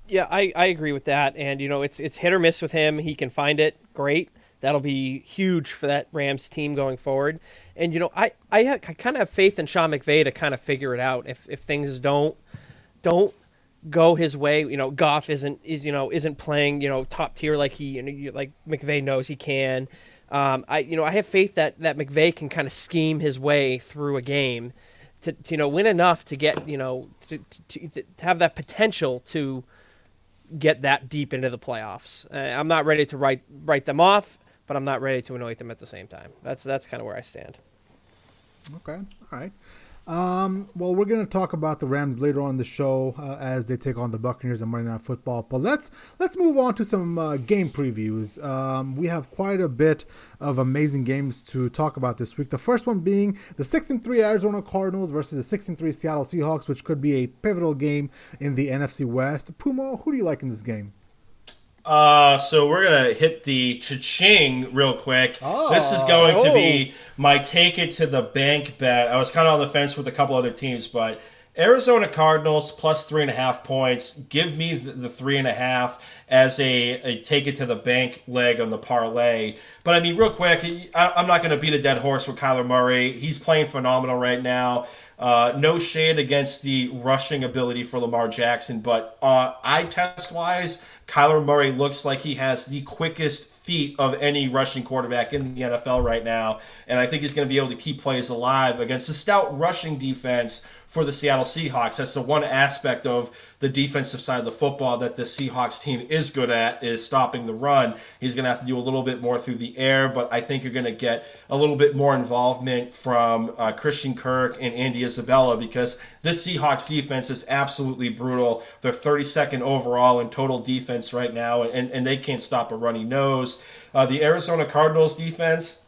C: Yeah, I, I agree with that. And, you know, it's it's hit or miss with him. He can find it, great that'll be huge for that Rams team going forward. And you know, I I, I kind of have faith in Sean McVay to kind of figure it out. If if things don't don't go his way. You know, Goff isn't is you know isn't playing you know top tier like he you know, like McVay knows he can. Um, I you know I have faith that that McVay can kind of scheme his way through a game to, to you know win enough to get you know to, to, to have that potential to get that deep into the playoffs. Uh, I'm not ready to write write them off, but I'm not ready to anoint them at the same time. That's that's kind of where I stand.
A: Okay, all right. Um, well, we're going to talk about the Rams later on in the show uh, as they take on the Buccaneers on Monday Night Football. But let's let's move on to some uh, game previews. Um, we have quite a bit of amazing games to talk about this week. The first one being the six and three Arizona Cardinals versus the six and three Seattle Seahawks, which could be a pivotal game in the NFC West. Puma, who do you like in this game?
B: Uh, so we're gonna hit the cha-ching real quick. Oh, this is going oh. to be oh. my take it to the bank bet. I was kind of on the fence with a couple other teams, but Arizona Cardinals plus three and a half points. Give me the, the, three and a half as a, a, take it to the bank leg on the parlay. But I mean, real quick, I, I'm not going to beat a dead horse with Kyler Murray. He's playing phenomenal right now. Uh, no shade against the rushing ability for Lamar Jackson, but uh, eye test wise, Kyler Murray looks like he has the quickest feet of any rushing quarterback in the NFL right now. And I think he's going to be able to keep plays alive against a stout rushing defense for the Seattle Seahawks. That's the one aspect of the defensive side of the football that the Seahawks team is good at is stopping the run. He's going to have to do a little bit more through the air, but I think you're going to get a little bit more involvement from uh, Christian Kirk and Andy Isabella because this Seahawks defense is absolutely brutal. They're 32nd overall in total defense right now, and, and they can't stop a runny nose. Uh, the Arizona Cardinals defense,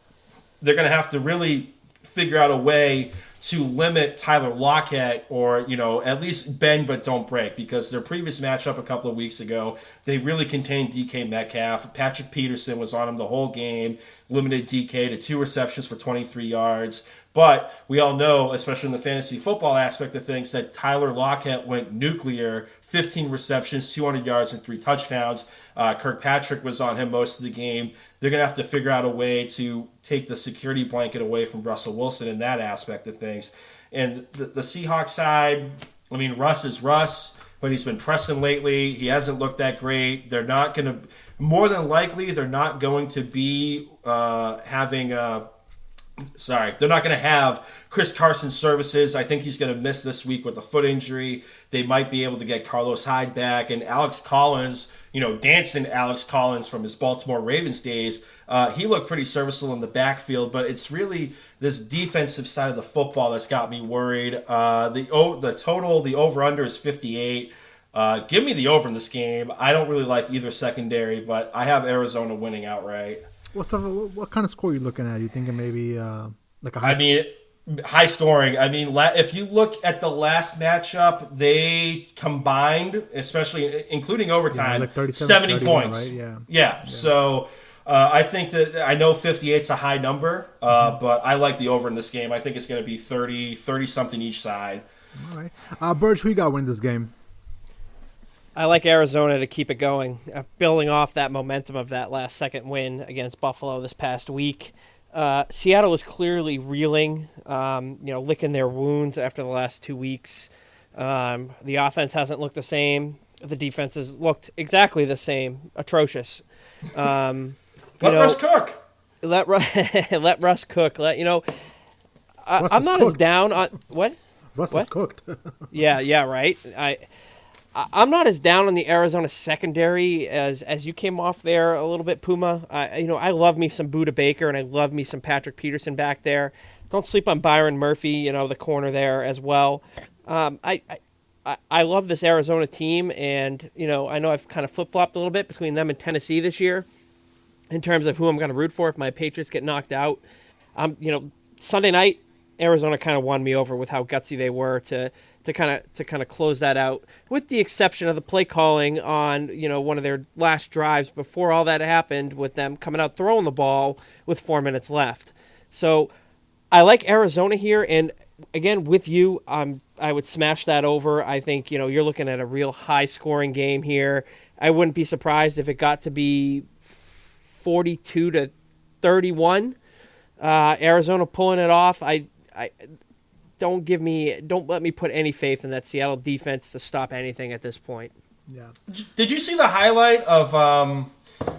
B: they're going to have to really figure out a way to limit Tyler Lockett or, you know, at least bend but don't break because their previous matchup a couple of weeks ago, they really contained DK Metcalf. Patrick Peterson was on him the whole game, limited DK to two receptions for 23 yards. But we all know, especially in the fantasy football aspect of things, that Tyler Lockett went nuclear 15 receptions, 200 yards, and three touchdowns. Uh, Kirkpatrick was on him most of the game. They're going to have to figure out a way to take the security blanket away from Russell Wilson in that aspect of things. And the, the Seahawks side, I mean, Russ is Russ, but he's been pressing lately. He hasn't looked that great. They're not going to, more than likely, they're not going to be uh, having a sorry, they're not going to have Chris Carson services. I think he's going to miss this week with a foot injury. They might be able to get Carlos Hyde back and Alex Collins. You know, dancing Alex Collins from his Baltimore Ravens days. Uh, he looked pretty serviceable in the backfield, but it's really this defensive side of the football that's got me worried. Uh, the oh, the total, the over under is 58. Uh, give me the over in this game. I don't really like either secondary, but I have Arizona winning outright.
A: What stuff? What kind of score are you looking at? You thinking maybe uh, like a
B: high? I score? mean, high scoring. I mean, if you look at the last matchup, they combined, especially including overtime, yeah, like 70 points. Right? Yeah. yeah. yeah. So. Uh, I think that I know 58 is a high number, uh, mm-hmm. but I like the over in this game. I think it's going to be 30, 30 something each side.
A: All right. Uh, Burge, who you got win this game?
C: I like Arizona to keep it going, uh, building off that momentum of that last second win against Buffalo this past week. Uh, Seattle is clearly reeling, um, you know, licking their wounds after the last two weeks. Um, the offense hasn't looked the same. The defense has looked exactly the same, atrocious. Um,
B: let know, Russ cook.
C: Let let Russ cook. Let you know. I, am not cooked. as down on what.
A: Russ
C: what?
A: is cooked.
C: yeah, yeah, right. I I'm not as down on the Arizona secondary as as you came off there a little bit, Puma. I, you know, I love me some Budda Baker and I love me some Patrick Peterson back there. Don't sleep on Byron Murphy, you know, the corner there as well. Um, I, I I love this Arizona team, and you know, I know I've kind of flip flopped a little bit between them and Tennessee this year in terms of who I'm going to root for if my Patriots get knocked out. Um, you know, Sunday night Arizona kind of won me over with how gutsy they were to to kind of to kind of close that out, with the exception of the play calling on you know one of their last drives before all that happened, with them coming out throwing the ball with four minutes left. So I like Arizona here, and again with you, um, I would smash that over. I think you know you're looking at a real high scoring game here. I wouldn't be surprised if it got to be 42 to 31. Uh, Arizona pulling it off. I, I don't give me, don't let me put any faith in that Seattle defense to stop anything at this point.
A: Yeah.
B: Did you see the highlight of um,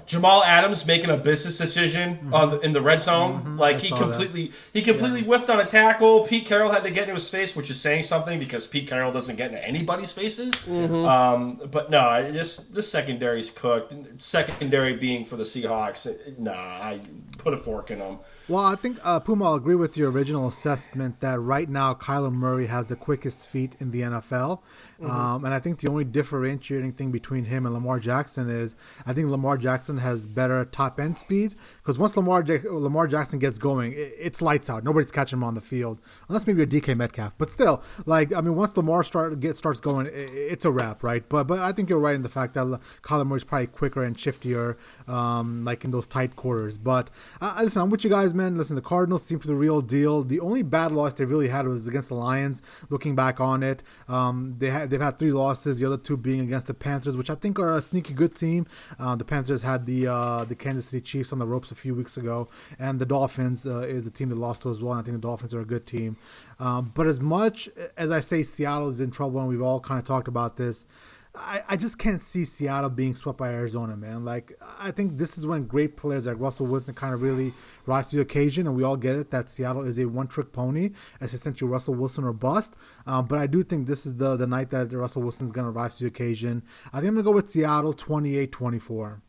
B: Jamal Adams making a business decision mm-hmm. on the, in the red zone? Mm-hmm. Like he completely that. he completely yeah. whiffed on a tackle. Pete Carroll had to get into his face, which is saying something because Pete Carroll doesn't get into anybody's faces. Mm-hmm. Um, but no, just the secondary's cooked. Secondary being for the Seahawks. Nah, I put a fork in them.
A: Well, I think uh, Puma, I'll agree with your original assessment that right now Kyler Murray has the quickest feet in the NFL. Mm-hmm. Um, and I think the only differentiating thing between him and Lamar Jackson is I think Lamar Jackson has better top end speed because once Lamar Lamar Jackson gets going, it, it's lights out. Nobody's catching him on the field unless maybe a DK Metcalf. But still, like I mean, once Lamar start get starts going, it, it's a wrap, right? But but I think you're right in the fact that Kyler Murray's probably quicker and shiftier, um, like in those tight quarters. But uh, listen, I'm with you guys man. Listen, the Cardinals seem to be the real deal. The only bad loss they really had was against the Lions. Looking back on it, um, they had they've had three losses. The other two being against the Panthers, which I think are a sneaky good team. Uh, the Panthers had the uh, the Kansas City Chiefs on the ropes few weeks ago, and the Dolphins uh, is a team that lost to as well. And I think the Dolphins are a good team. Um, but as much as I say Seattle is in trouble, and we've all kind of talked about this. I, I just can't see Seattle being swept by Arizona, man. Like I think this is when great players like Russell Wilson kind of really rise to the occasion, and we all get it that Seattle is a one-trick pony. It's essentially Russell Wilson or bust. Um, but I do think this is the the night that Russell Wilson is going to rise to the occasion. I think I'm going to go with Seattle 28-24.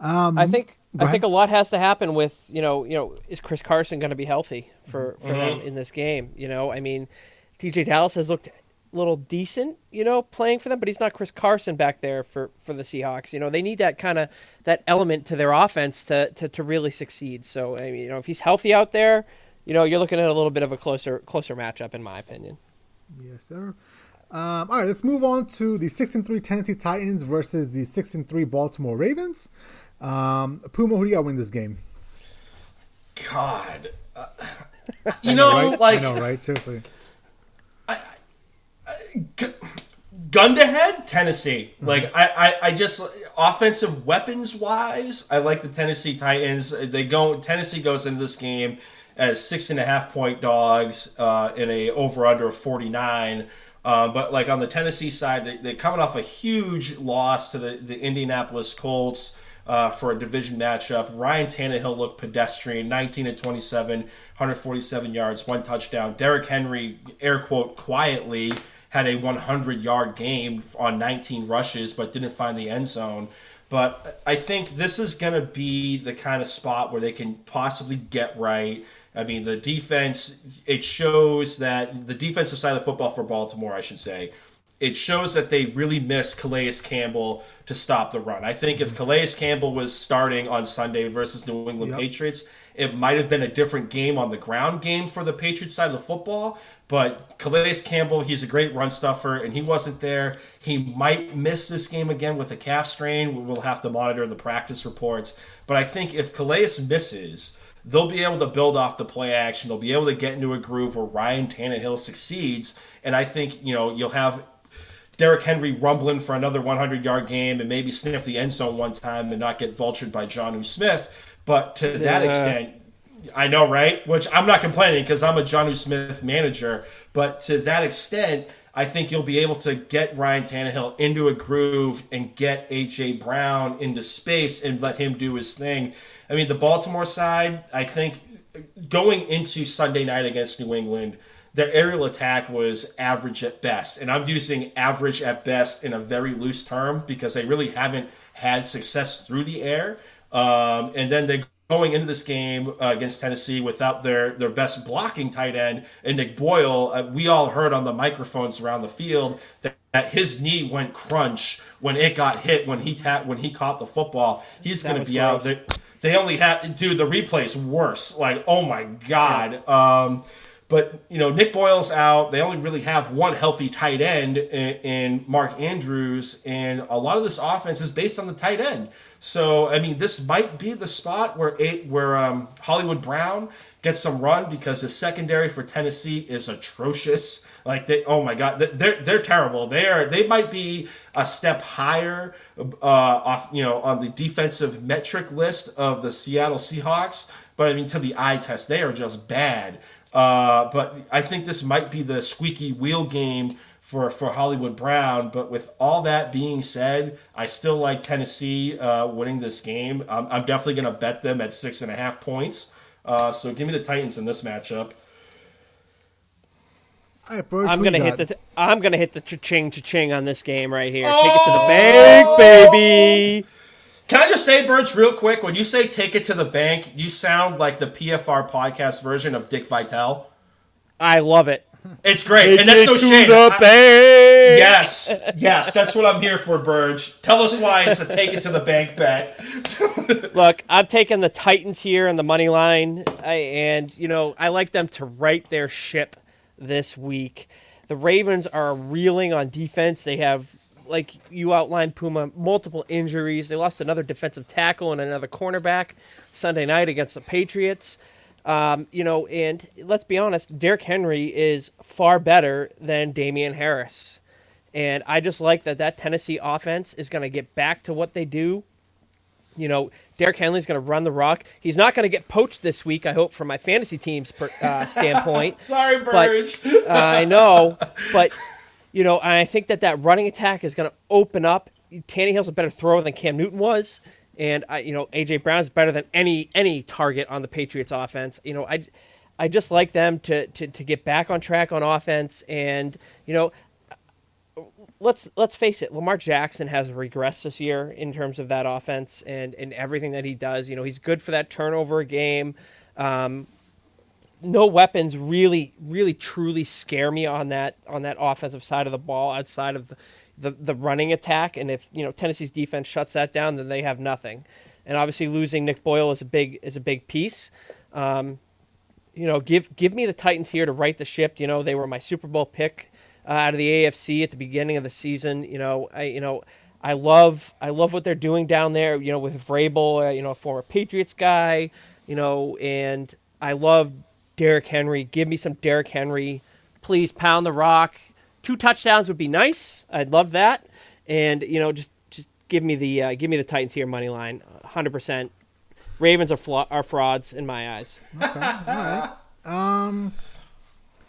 C: Um, I think I think a lot has to happen with you know you know is Chris Carson going to be healthy for for mm-hmm. them in this game? You know, I mean, DeeJay Dallas has looked a little decent, you know, playing for them, but he's not Chris Carson back there for, for the Seahawks. You know, they need that kind of that element to their offense to, to, to really succeed. So I mean, you know, if he's healthy out there, you know, you're looking at a little bit of a closer closer matchup in my opinion.
A: Yes, sir. Um, all right, let's move on to the six and three Tennessee Titans versus the six and three Baltimore Ravens. Um, Puma, who do you got win this game?
B: God, uh, you know, know right? like
A: I know, right? Seriously,
B: gun to head Tennessee. Mm-hmm. Like I, I, I just offensive weapons wise, I like the Tennessee Titans. They go Tennessee goes into this game as six and a half point dogs uh, in a over under of forty nine. Uh, but like on the Tennessee side, they, they're coming off a huge loss to the, the Indianapolis Colts. Uh, for a division matchup. Ryan Tannehill looked pedestrian, 19 and 27, 147 yards, one touchdown. Derrick Henry, air quote, quietly had a 100 yard game on 19 rushes, but didn't find the end zone. But I think this is going to be the kind of spot where they can possibly get right. I mean, the defense, it shows that the defensive side of the football for Baltimore, I should say, it shows that they really miss Calais Campbell to stop the run. I think if mm-hmm. Calais Campbell was starting on Sunday versus New England yep. Patriots, it might have been a different game on the ground game for the Patriots side of the football. But Calais Campbell, he's a great run stuffer, and he wasn't there. He might miss this game again with a calf strain. We'll have to monitor the practice reports. But I think if Calais misses, they'll be able to build off the play action. They'll be able to get into a groove where Ryan Tannehill succeeds. And I think, you know, you'll have Derrick Henry rumbling for another 100 yard game and maybe sniff the end zone one time and not get vultured by Jonnu Smith. But to that extent, I know, right? Which I'm not complaining because I'm a Jonnu Smith manager, but to that extent, I think you'll be able to get Ryan Tannehill into a groove and get AJ Brown into space and let him do his thing. I mean, the Baltimore side, I think going into Sunday night against New England, their aerial attack was average at best. And I'm using average at best in a very loose term because they really haven't had success through the air. Um, and then they going into this game uh, against Tennessee without their, their best blocking tight end and Nick Boyle. Uh, we all heard on the microphones around the field that, that, his knee went crunch when it got hit when he tapped when he caught the football. He's going to be gross. out. They, they only had dude the replay's worse. Like oh my god. Yeah. Um, but you know Nick Boyle's out. They only really have one healthy tight end in, Mark Andrews, and a lot of this offense is based on the tight end. So I mean, this might be the spot where eight, where um, Hollywood Brown gets some run because the secondary for Tennessee is atrocious. Like they, oh my god, they're they're terrible. They are they might be a step higher uh, off you know on the defensive metric list of the Seattle Seahawks. But I mean, to the eye test, they are just bad. Uh, but I think this might be the squeaky wheel game for, for Hollywood Brown. But with all that being said, I still like Tennessee uh, winning this game. I'm, I'm definitely going to bet them at six and a half points. Uh, so give me the Titans in this matchup.
A: All right, Birch,
C: I'm gonna hit the t- I'm gonna hit the cha-ching cha-ching on this game right here. Take
B: Oh!
C: it to the bank, baby.
B: Can I just say, Birch, real quick? When you say take it to the bank, you sound like the PFR podcast version of Dick Vitale.
C: I love it.
B: It's great,
C: Take
B: and that's
C: it
B: no
C: to
B: shame.
C: the
B: I-
C: bank.
B: yes, yes, that's what I'm here for, Burge. Tell us why it's a take it to the bank bet.
C: Look, I'm taking the Titans here on the money line, I, and you know I like them to right their ship this week. The Ravens are reeling on defense. They have, like you outlined, Puma, multiple injuries. They lost another defensive tackle and another cornerback Sunday night against the Patriots. Um, you know, and let's be honest, Derrick Henry is far better than Damien Harris. And I just like that that Tennessee offense is going to get back to what they do you know, Derrick Henry's going to run the rock. He's not going to get poached this week, I hope, from my fantasy team's per, uh, standpoint.
B: Sorry, Burge.
C: uh, I know, but you know, I think that that running attack is going to open up. Tannehill's a better thrower than Cam Newton was, and I, you know, AJ Brown's better than any any target on the Patriots offense. You know, I. I just like them to, to, to get back on track on offense, and you know, let's let's face it, Lamar Jackson has regressed this year in terms of that offense and, and everything that he does. You know, he's good for that turnover game. Um, no weapons really, really, truly scare me on that on that offensive side of the ball outside of the, the, the running attack. And if you know Tennessee's defense shuts that down, then they have nothing. And obviously, losing Nick Boyle is a big is a big piece. Um, you know, give give me the Titans here to right the ship. You know, they were my Super Bowl pick uh, out of the AFC at the beginning of the season. You know, I you know I love I love what they're doing down there. You know, with Vrabel, uh, you know, a former Patriots guy. You know, and I love Derrick Henry. Give me some Derrick Henry. Please pound the rock. Two touchdowns would be nice. I'd love that. And you know, just just give me the uh, give me the Titans here money line, hundred percent. Ravens are fla- are frauds in my eyes.
A: Um,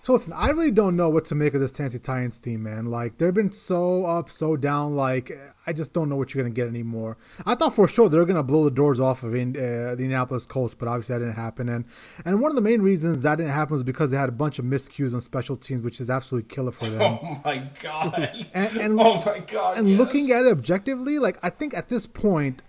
A: so listen, I really don't know what to make of this Tennessee Titans team, man. Like they've been so up, so down. Like I just don't know what you're gonna get anymore. I thought for sure they were gonna blow the doors off of in, uh, the Indianapolis Colts, but obviously that didn't happen. And and one of the main reasons that didn't happen was because they had a bunch of miscues on special teams, which is absolutely killer for them.
B: Oh my god.
A: And- and-
B: oh my god.
A: And
B: yes.
A: looking at it objectively, like I think at this point,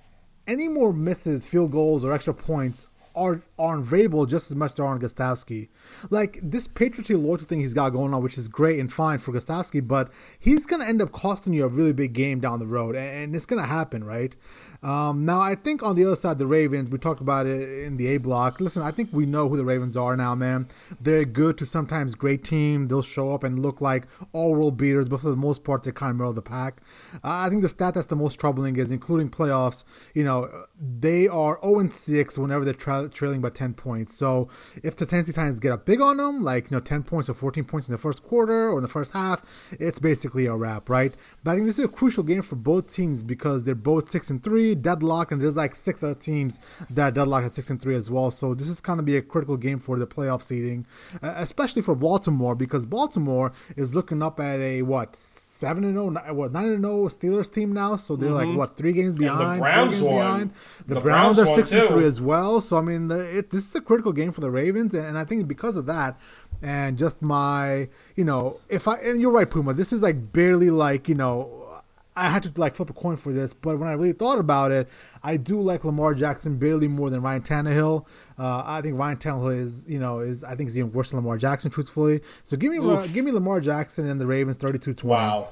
A: any more misses, field goals, or extra points are, on Vrabel just as much as they are on Gostkowski. Like this patriotic loyalty thing he's got going on, which is great and fine for Gostkowski, but he's going to end up costing you a really big game down the road, and it's going to happen, right? Um, now, I think on the other side, the Ravens, we talked about it in the A block. Listen, I think we know who the Ravens are now, man. They're a good to sometimes great team. They'll show up and look like all world beaters, but for the most part, they're kind of middle of the pack. Uh, I think the stat that's the most troubling is, including playoffs, you know, they are 0 6 whenever they're tra- trailing by 10 points. So if the Tennessee Titans get up big on them, like, you know, 10 points or 14 points in the first quarter or in the first half, it's basically a wrap, right? But I think this is a crucial game for both teams because they're both 6 and 3, deadlock, and there's like six other teams that deadlocked at 6 and 3 as well. So this is going to be a critical game for the playoff seeding, especially for Baltimore because Baltimore is looking up at a, what, 7 and 0, what, 9 and 0 Steelers team now? So they're like, mm-hmm. what, three games behind? four
B: Browns won.
A: behind? The,
B: The
A: Browns,
B: Browns
A: are six and three as well. So, I mean, the, it, this is a critical game for the Ravens, and, and I think because of that, and just my, you know, if I, and you're right, Puma, this is like barely like, you know, I had to like flip a coin for this, but when I really thought about it, I do like Lamar Jackson barely more than Ryan Tannehill. Uh, I think Ryan Tannehill is, you know, is I think he's even worse than Lamar Jackson, truthfully. So give me, give me Lamar Jackson and the Ravens 32-20.
B: Wow.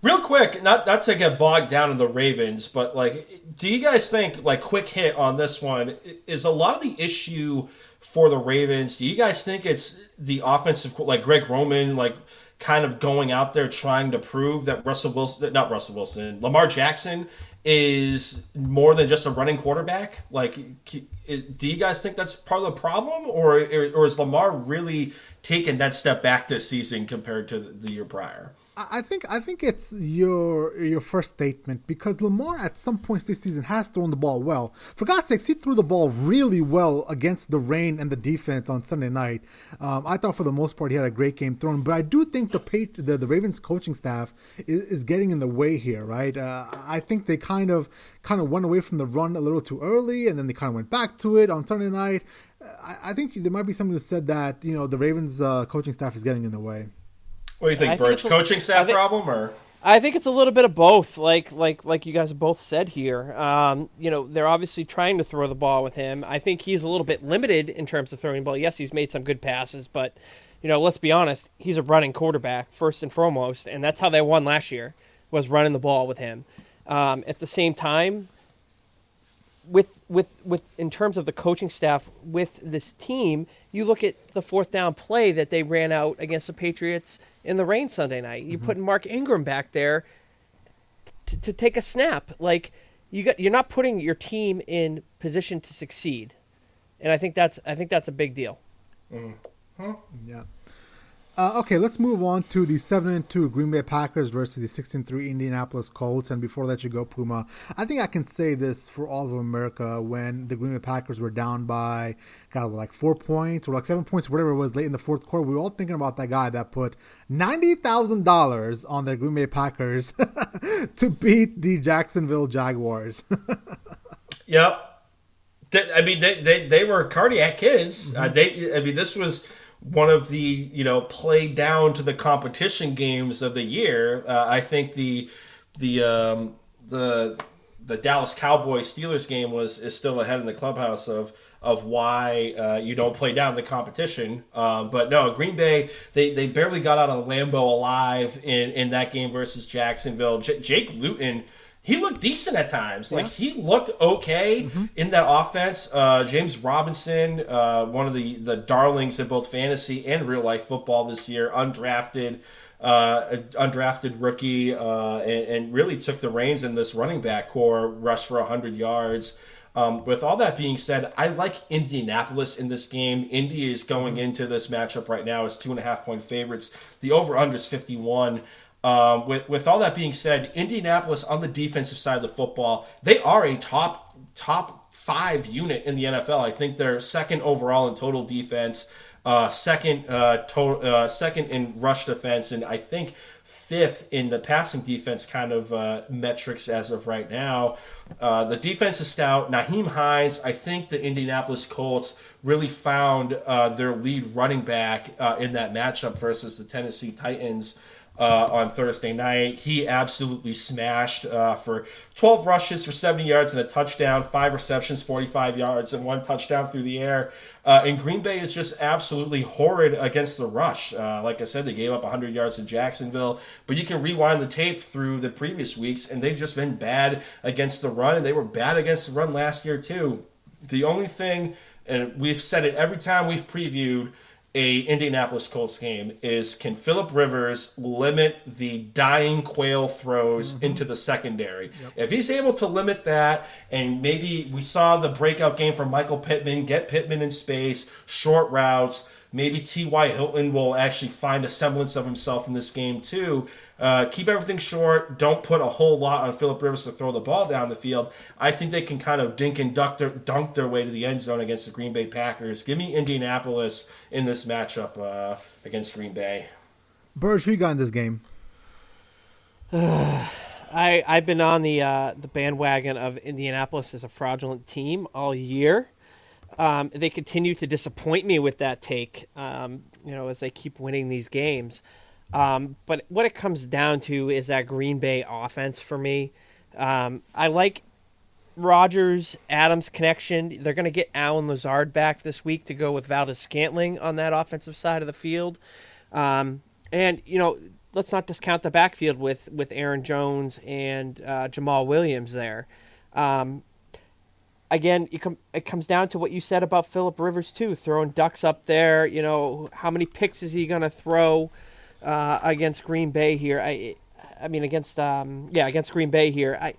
B: Real quick, not not to get bogged down in the Ravens, but like, do you guys think like quick hit on this one is a lot of the issue for the Ravens? Do you guys think it's the offensive like Greg Roman like kind of going out there trying to prove that Russell Wilson, not Russell Wilson, Lamar Jackson is more than just a running quarterback? Like, do you guys think that's part of the problem, or or is Lamar really taking that step back this season compared to the year prior?
A: I think I think it's your your first statement because Lamar at some points this season has thrown the ball well. For God's sakes, he threw the ball really well against the rain and the defense on Sunday night. Um, I thought for the most part he had a great game thrown, but I do think the the, the Ravens coaching staff is, is, getting in the way here, right? Uh, I think they kind of kind of went away from the run a little too early, and then they kind of went back to it on Sunday night. I, I think there might be someone who said that you know the Ravens uh, coaching staff is getting in the way.
B: What do you think, Birch? Coaching staff think, problem or?
C: I think it's a little bit of both, like like like you guys both said here. Um, you know, they're obviously trying to throw the ball with him. I think he's a little bit limited in terms of throwing the ball. Yes, he's made some good passes, but you know, let's be honest, he's a running quarterback first and foremost, and that's how they won last year was running the ball with him. Um, at the same time, with with with in terms of the coaching staff with this team, you look at the fourth down play that they ran out against the Patriots in the rain Sunday night. You mm-hmm. put Mark Ingram back there to, to take a snap. Like you got, you're not putting your team in position to succeed, and I think that's I think that's a big deal.
A: Mm-hmm. Yeah. Uh, okay, let's move on to the seven and two Green Bay Packers versus the six and three Indianapolis Colts. And before I let you go, Puma, I think I can say this for all of America: when the Green Bay Packers were down by, God, like four points or like seven points, whatever it was, late in the fourth quarter, we were all thinking about that guy that put ninety thousand dollars on the Green Bay Packers to beat the Jacksonville Jaguars.
B: yep. I mean, they, they, they were cardiac kids. Mm-hmm. Uh, they, I mean, this was one of the you know play down to the competition games of the year. Uh, I think the the um, the the Dallas Cowboys Steelers game was is still ahead in the clubhouse of of why uh, you don't play down the competition. Um, but no, Green Bay they, they barely got out of Lambeau alive in, in that game versus Jacksonville. J- Jake Luton he looked decent at times. Yeah. Like he looked okay mm-hmm. in that offense. Uh, James Robinson, uh, one of the the darlings in both fantasy and real life football this year, undrafted. Uh, undrafted rookie, uh, and, and, really took the reins in this running back corps, rushed for 100 yards. Um, with all that being said, I like Indianapolis in this game. Indy is going mm-hmm. into this matchup right now as two and a half point favorites. The over under is 51. Um, with with all that being said, Indianapolis on the defensive side of the football, they are a top top five unit in the NFL. I think they're second overall in total defense, uh, second uh, to, uh, second in rush defense, and I think fifth in the passing defense kind of uh, metrics as of right now. Uh, the defense is stout. Nyheim Hines, I think the Indianapolis Colts really found uh, their lead running back uh, in that matchup versus the Tennessee Titans uh, on Thursday night. He absolutely smashed uh, for 12 rushes for 70 yards and a touchdown, five receptions, 45 yards, and one touchdown through the air. Uh, and Green Bay is just absolutely horrid against the rush. Uh, like I said, they gave up 100 yards to Jacksonville, but you can rewind the tape through the previous weeks, and they've just been bad against the run, and they were bad against the run last year, too. The only thing, and we've said it every time we've previewed, a Indianapolis Colts game is can Philip Rivers limit the dying quail throws mm-hmm. into the secondary? Yep. If he's able to limit that, and maybe we saw the breakout game from Michael Pittman, get Pittman in space, short routes. Maybe T.Y. Hilton will actually find a semblance of himself in this game too. Uh, keep everything short. Don't put a whole lot on Philip Rivers to throw the ball down the field. I think they can kind of dink and dunk their, dunk their way to the end zone against the Green Bay Packers. Give me Indianapolis in this matchup uh, against Green Bay.
A: Burge, who you got in this game?
C: I I've been on the uh, the bandwagon of Indianapolis as a fraudulent team all year. Um, they continue to disappoint me with that take. Um, you know, as they keep winning these games. Um, but what it comes down to is that Green Bay offense for me. Um, I like Rodgers Adams connection. They're going to get Allen Lazard back this week to go with Valdes-Scantling on that offensive side of the field. Um, and you know, let's not discount the backfield with with Aaron Jones and uh, Jamaal Williams there. Um, again, com- it comes down to what you said about Philip Rivers too, throwing ducks up there. You know, how many picks is he going to throw? Uh, against Green Bay here. I, I mean against um, yeah against Green Bay here. I,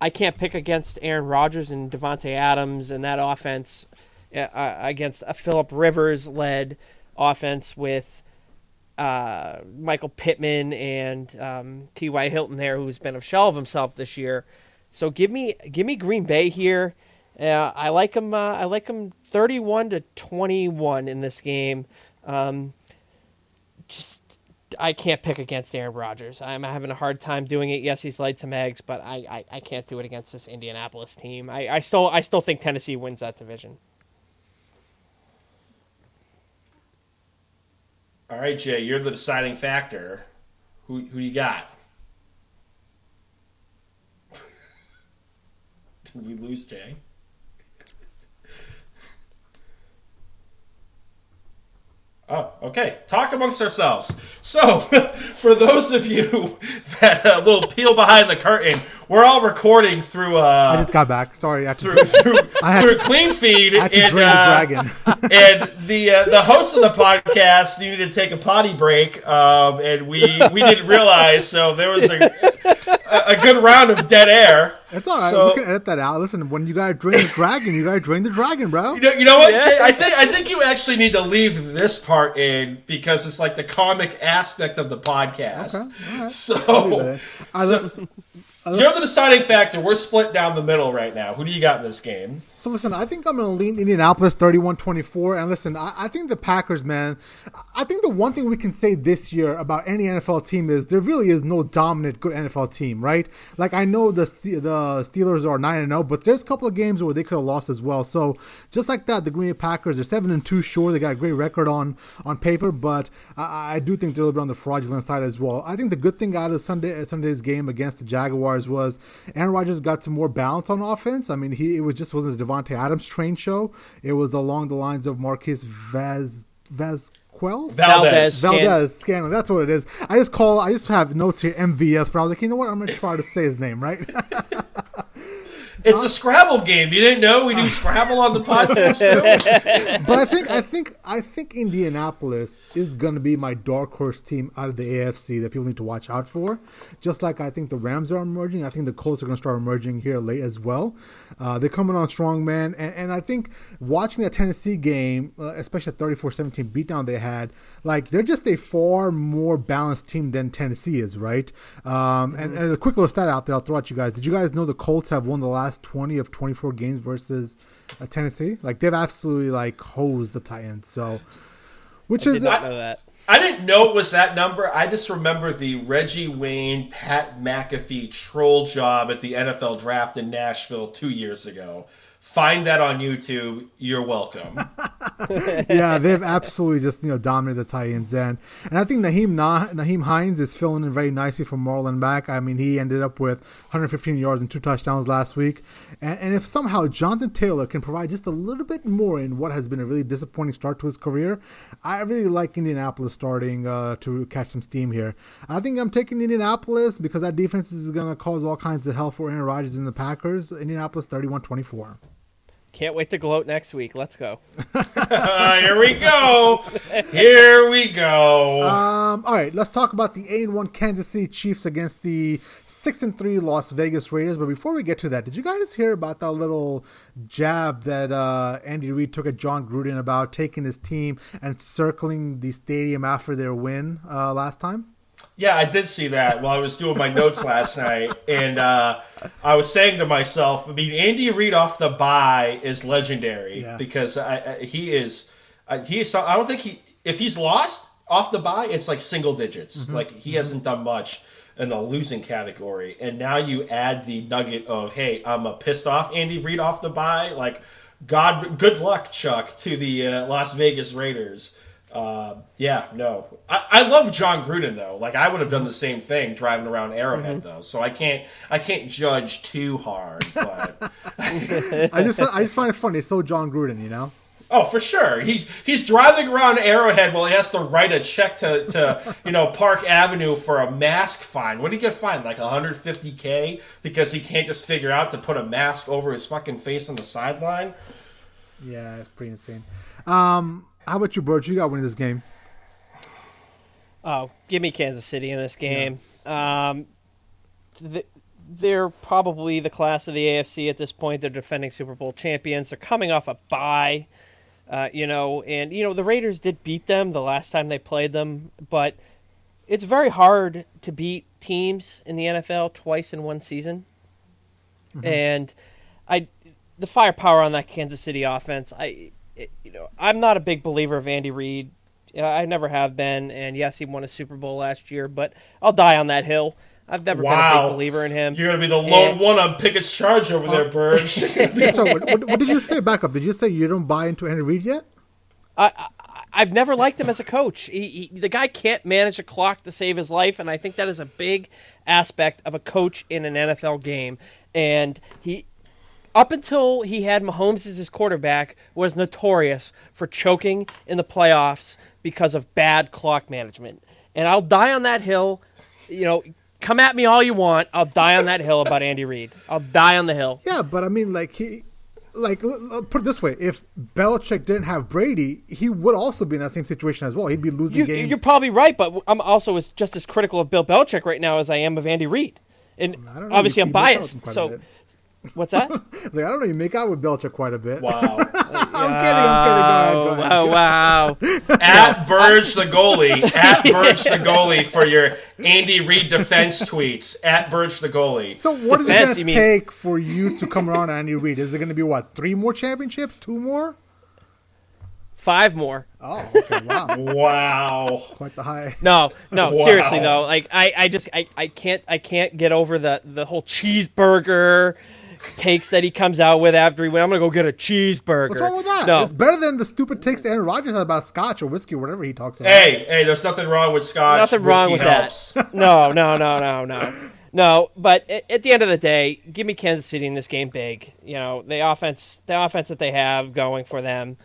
C: I can't pick against Aaron Rodgers and Davante Adams and that offense uh, uh, against a Philip Rivers led offense with uh, Michael Pittman and um, T.Y. Hilton there, who's been a shell of himself this year. So give me give me Green Bay here. Uh, I like them. Uh, I like them 31 to 21 in this game. Um, just I can't pick against Aaron Rodgers. I'm having a hard time doing it. Yes, he's laid some eggs, but I, I, I can't do it against this Indianapolis team. I, I still I still think Tennessee wins that division.
B: All right, Jay, you're the deciding factor. Who who you got? Did we lose Jay? Oh, okay. Talk amongst ourselves. So, for those of you that a uh, little peel behind the curtain, we're all recording through. Uh,
A: I just got back. Sorry, I had
B: to through, through, I had through to, clean feed.
A: I had to and, drain uh, the dragon.
B: and the uh, the host of the podcast needed to take a potty break, um, and we we didn't realize. So there was a a good round of dead air.
A: That's all right. So, we can edit that out. Listen, when you gotta drain the dragon, you gotta drain the dragon, bro.
B: You know, you know what? Yeah. I think I think you actually need to leave this part in because it's like the comic aspect of the podcast. Okay. Right. So, so you're the deciding factor. We're split down the middle right now. Who do you got in this game?
A: So listen, I think I'm going to lean Indianapolis 31-24. And listen, I, I, think the Packers, man, I think the one thing we can say this year about any NFL team is there really is no dominant good NFL team, right? Like I know the the Steelers are 9 and 0, but there's a couple of games where they could have lost as well. So just like that, the Green Bay Packers are 7 and 2 sure. They got a great record on on paper, but I, I do think they're a little bit on the fraudulent side as well. I think the good thing out of Sunday Sunday's game against the Jaguars was Aaron Rodgers got some more balance on offense. I mean, he it was just wasn't a Davante Adams train show. It was along the lines of Marquis Vaz Vaz Quells?
B: Valdez.
A: Valdez Scantling. That's what it is. I just call. I just have notes here. MVS, but I was like, you know what? I'm gonna try to say his name right.
B: It's a Scrabble game. You didn't know we do Scrabble on the podcast.
A: but I think I think I think Indianapolis is going to be my dark horse team out of the AFC that people need to watch out for. Just like I think the Rams are emerging, I think the Colts are going to start emerging here late as well. Uh, they're coming on strong, man, and, and I think watching that Tennessee game, uh, especially a 34-17 beatdown they had, like they're just a far more balanced team than Tennessee is, right? Um, and, mm-hmm. and a quick little stat out there, I'll throw at you guys. Did you guys know the Colts have won the last last 20 of 24 games versus uh, Tennessee. Like they've absolutely like hosed the Titans. So, which
C: I
A: is
C: did not know that.
B: I didn't know it was that number. I just remember the Reggie Wayne, Pat McAfee troll job at the NFL draft in Nashville two years ago. Find that on YouTube. You're welcome.
A: yeah, they've absolutely just you know dominated the Titans then, and I think Nyheim nah- Nyheim Hines is filling in very nicely for Marlon Mack. I mean, he ended up with 115 yards and two touchdowns last week, and, and if somehow Jonathan Taylor can provide just a little bit more in what has been a really disappointing start to his career, I really like Indianapolis starting uh, to catch some steam here. I think I'm taking Indianapolis because that defense is going to cause all kinds of hell for Aaron Rodgers and the Packers. Indianapolis 31-24.
C: Can't wait to gloat next week. Let's go.
B: Here we go. Here we go.
A: Um, all right, let's talk about the 8 and 1 Kansas City Chiefs against the 6 and 3 Las Vegas Raiders. But before we get to that, did you guys hear about that little jab that uh, Andy Reid took at Jon Gruden about taking his team and circling the stadium after their win uh, last time?
B: Yeah, I did see that while I was doing my notes last night, and uh, I was saying to myself, I mean, Andy Reid off the bye is legendary yeah. because I, I, he is, I, he is. I don't think he, if he's lost off the bye, it's like single digits. Mm-hmm. Like he mm-hmm. hasn't done much in the losing category, and now you add the nugget of, hey, I'm a pissed off Andy Reid off the bye, like. God, good luck, Chuck, to the uh, Las Vegas Raiders. Uh, yeah, no. I, I love Jon Gruden though. Like I would have done the same thing driving around Arrowhead mm-hmm. though. So I can't I can't judge too hard. But
A: I just I just find it funny. It's so Jon Gruden, you know.
B: Oh, for sure. He's he's driving around Arrowhead while he has to write a check to, to you know Park Avenue for a mask fine. What did he get fined? Like 150k because he can't just figure out to put a mask over his fucking face on the sideline.
A: Yeah, it's pretty insane. Um, how about you, Birch? You got winning this game.
C: Oh, give me Kansas City in this game. Yeah. Um, th- they're probably the class of the AFC at this point. They're defending Super Bowl champions. They're coming off a bye. Uh, you know, and you know the Raiders did beat them the last time they played them, but it's very hard to beat teams in the NFL twice in one season. Mm-hmm. And I, the firepower on that Kansas City offense, I, it, you know, I'm not a big believer of Andy Reid. I never have been, and yes, he won a Super Bowl last year, but I'll die on that hill. I've never wow. been a big believer in him.
B: You're gonna be the lone and, one on Pickett's charge over there, uh, Burge. so
A: what, what, what, did you say? Back up. Did you say you don't buy into Andy Reid yet?
C: I, I've never liked him as a coach. He, he, the guy can't manage a clock to save his life, and I think that is a big aspect of a coach in an NFL game. And he, up until he had Mahomes as his quarterback, was notorious for choking in the playoffs because of bad clock management. And I'll die on that hill. You know, come at me all you want. I'll die on that hill about Andy Reid. I'll die on the hill.
A: Yeah, but I mean, like he like put it this way: if Belichick didn't have Brady, he would also be in that same situation as well. He'd be losing
C: you,
A: games.
C: You're probably right, but I'm also as, just as critical of Bill Belichick right now as I am of Andy Reid, and obviously you, I'm biased. So What's that? like,
A: I don't know. You make out with Belcher quite a bit.
B: Wow.
A: I'm kidding. I'm kidding. Go ahead. Go ahead.
C: Oh, wow.
B: at Burge the goalie. At Burge the goalie for your Andy Reid defense tweets. At Burge the goalie.
A: So what defense, it going to take mean? for you to come around Andy Reid? Is it going to be what? Three more championships? Two more?
C: Five more.
A: Oh, okay. Wow.
B: wow.
A: Quite the high.
C: No, no, wow. seriously though. Like I, I just I, I can't I can't get over the the whole cheeseburger takes that he comes out with after he went. I'm gonna go get a cheeseburger.
A: What's wrong with that? No. It's better than the stupid takes Aaron Rodgers had about scotch or whiskey or whatever he talks about.
B: Hey, hey, there's nothing wrong with scotch.
C: Nothing whiskey wrong with helps. that. No, no, no, no, no. No, but at the end of the day, give me Kansas City in this game big. You know, the offense, the offense that they have going for them.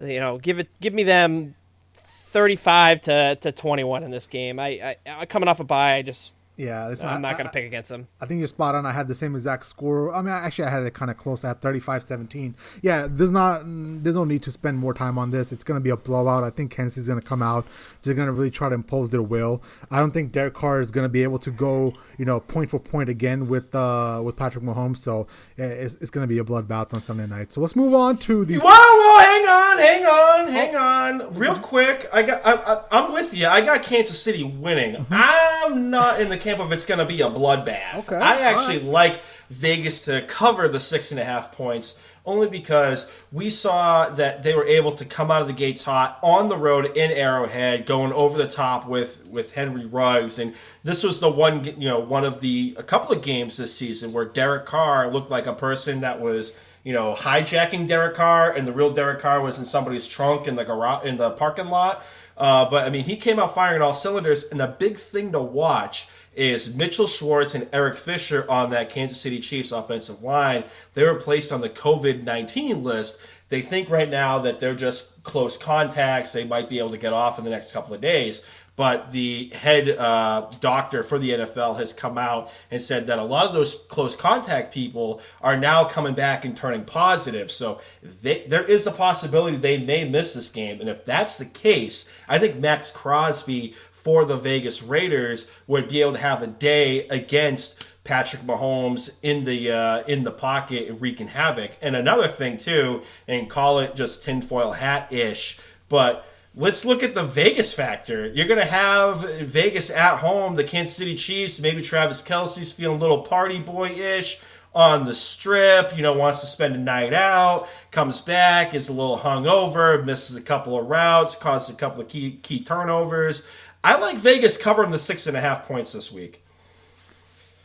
C: You know, give it, give me them, thirty-five to, to twenty-one in this game. I, I coming off a bye, I just
A: yeah,
C: listen, I'm not going to pick against them.
A: I think you're spot on. I had the same exact score. I mean, actually, I had it kind of close. I had 35-17. Yeah, there's not, there's no need to spend more time on this. It's going to be a blowout. I think Kansas is going to come out. They're going to really try to impose their will. I don't think Derek Carr is going to be able to go, you know, point for point again with uh with Patrick Mahomes. So it's, it's going to be a bloodbath on Sunday night. So let's move on to the.
B: Whoa, whoa, hang on, hang on, hang on, real quick. I got, I, am with you. I got Kansas City winning. Mm-hmm. I'm not in the camp of it's going to be a bloodbath. Okay, I actually right. like Vegas to cover the six and a half points only because we saw that they were able to come out of the gates hot on the road in Arrowhead, going over the top with with Henry Ruggs, and this was the one you know one of the a couple of games this season where Derek Carr looked like a person that was you know hijacking Derek Carr, and the real Derek Carr was in somebody's trunk in the garage in the parking lot. Uh, but I mean, he came out firing all cylinders, and a big thing to watch is Mitchell Schwartz and Eric Fisher on that Kansas City Chiefs offensive line. They were placed on the COVID 19 list. They think right now that they're just close contacts. They might be able to get off in the next couple of days. But the head uh, doctor for the NFL has come out and said that a lot of those close contact people are now coming back and turning positive. So they, there is a possibility they may miss this game. And if that's the case, I think Maxx Crosby for the Vegas Raiders would be able to have a day against Patrick Mahomes in the uh, in the pocket and wreaking havoc. And another thing too, and call it just tinfoil hat ish, but let's look at the Vegas factor. You're to have Vegas at home, the Kansas City Chiefs, maybe Travis Kelce's feeling a little party boy ish on the strip, you know, wants to spend a night out, comes back, is a little hungover, misses a couple of routes, causes a couple of key key turnovers. I like Vegas covering the six and a half points this week.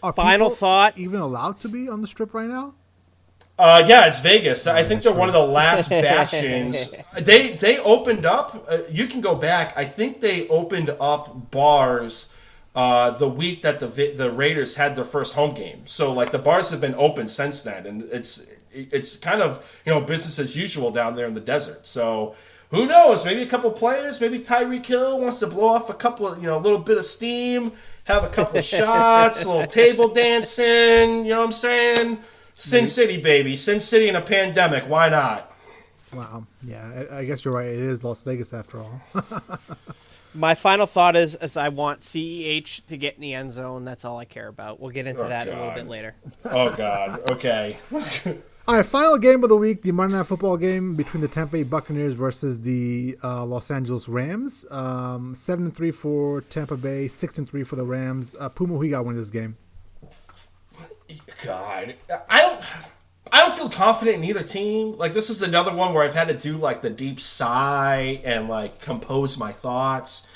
C: Are Final thought.
A: Even allowed to be on the strip right now?
B: Uh, yeah, it's Vegas. I think they're true. one of the last bastions. they they opened up. Uh, you can go back. I think they opened up bars uh, the week that the the Raiders had their first home game. So like the bars have been open since then, and it's it's kind of you know business as usual down there in the desert. So who knows? Maybe a couple players. Maybe Tyreek Hill wants to blow off a couple of, you know, a little bit of steam, have a couple shots, a little table dancing. You know what I'm saying? Sin City, baby. Sin City in a pandemic. Why not?
A: Wow. Yeah, I guess you're right. It is Las Vegas after all.
C: My final thought is, is I want CEH to get in the end zone. That's all I care about. We'll get into oh, that God. a little bit later.
B: Oh God. Okay.
A: All right, final game of the week: the Monday Night Football game between the Tampa Bay Buccaneers versus the uh, Los Angeles Rams. Um, seven and three for Tampa Bay, six and three for the Rams. Uh, Puma, who you got win this game?
B: God, I don't. I don't feel confident in either team. Like this is another one where I've had to do like the deep sigh and like compose my thoughts.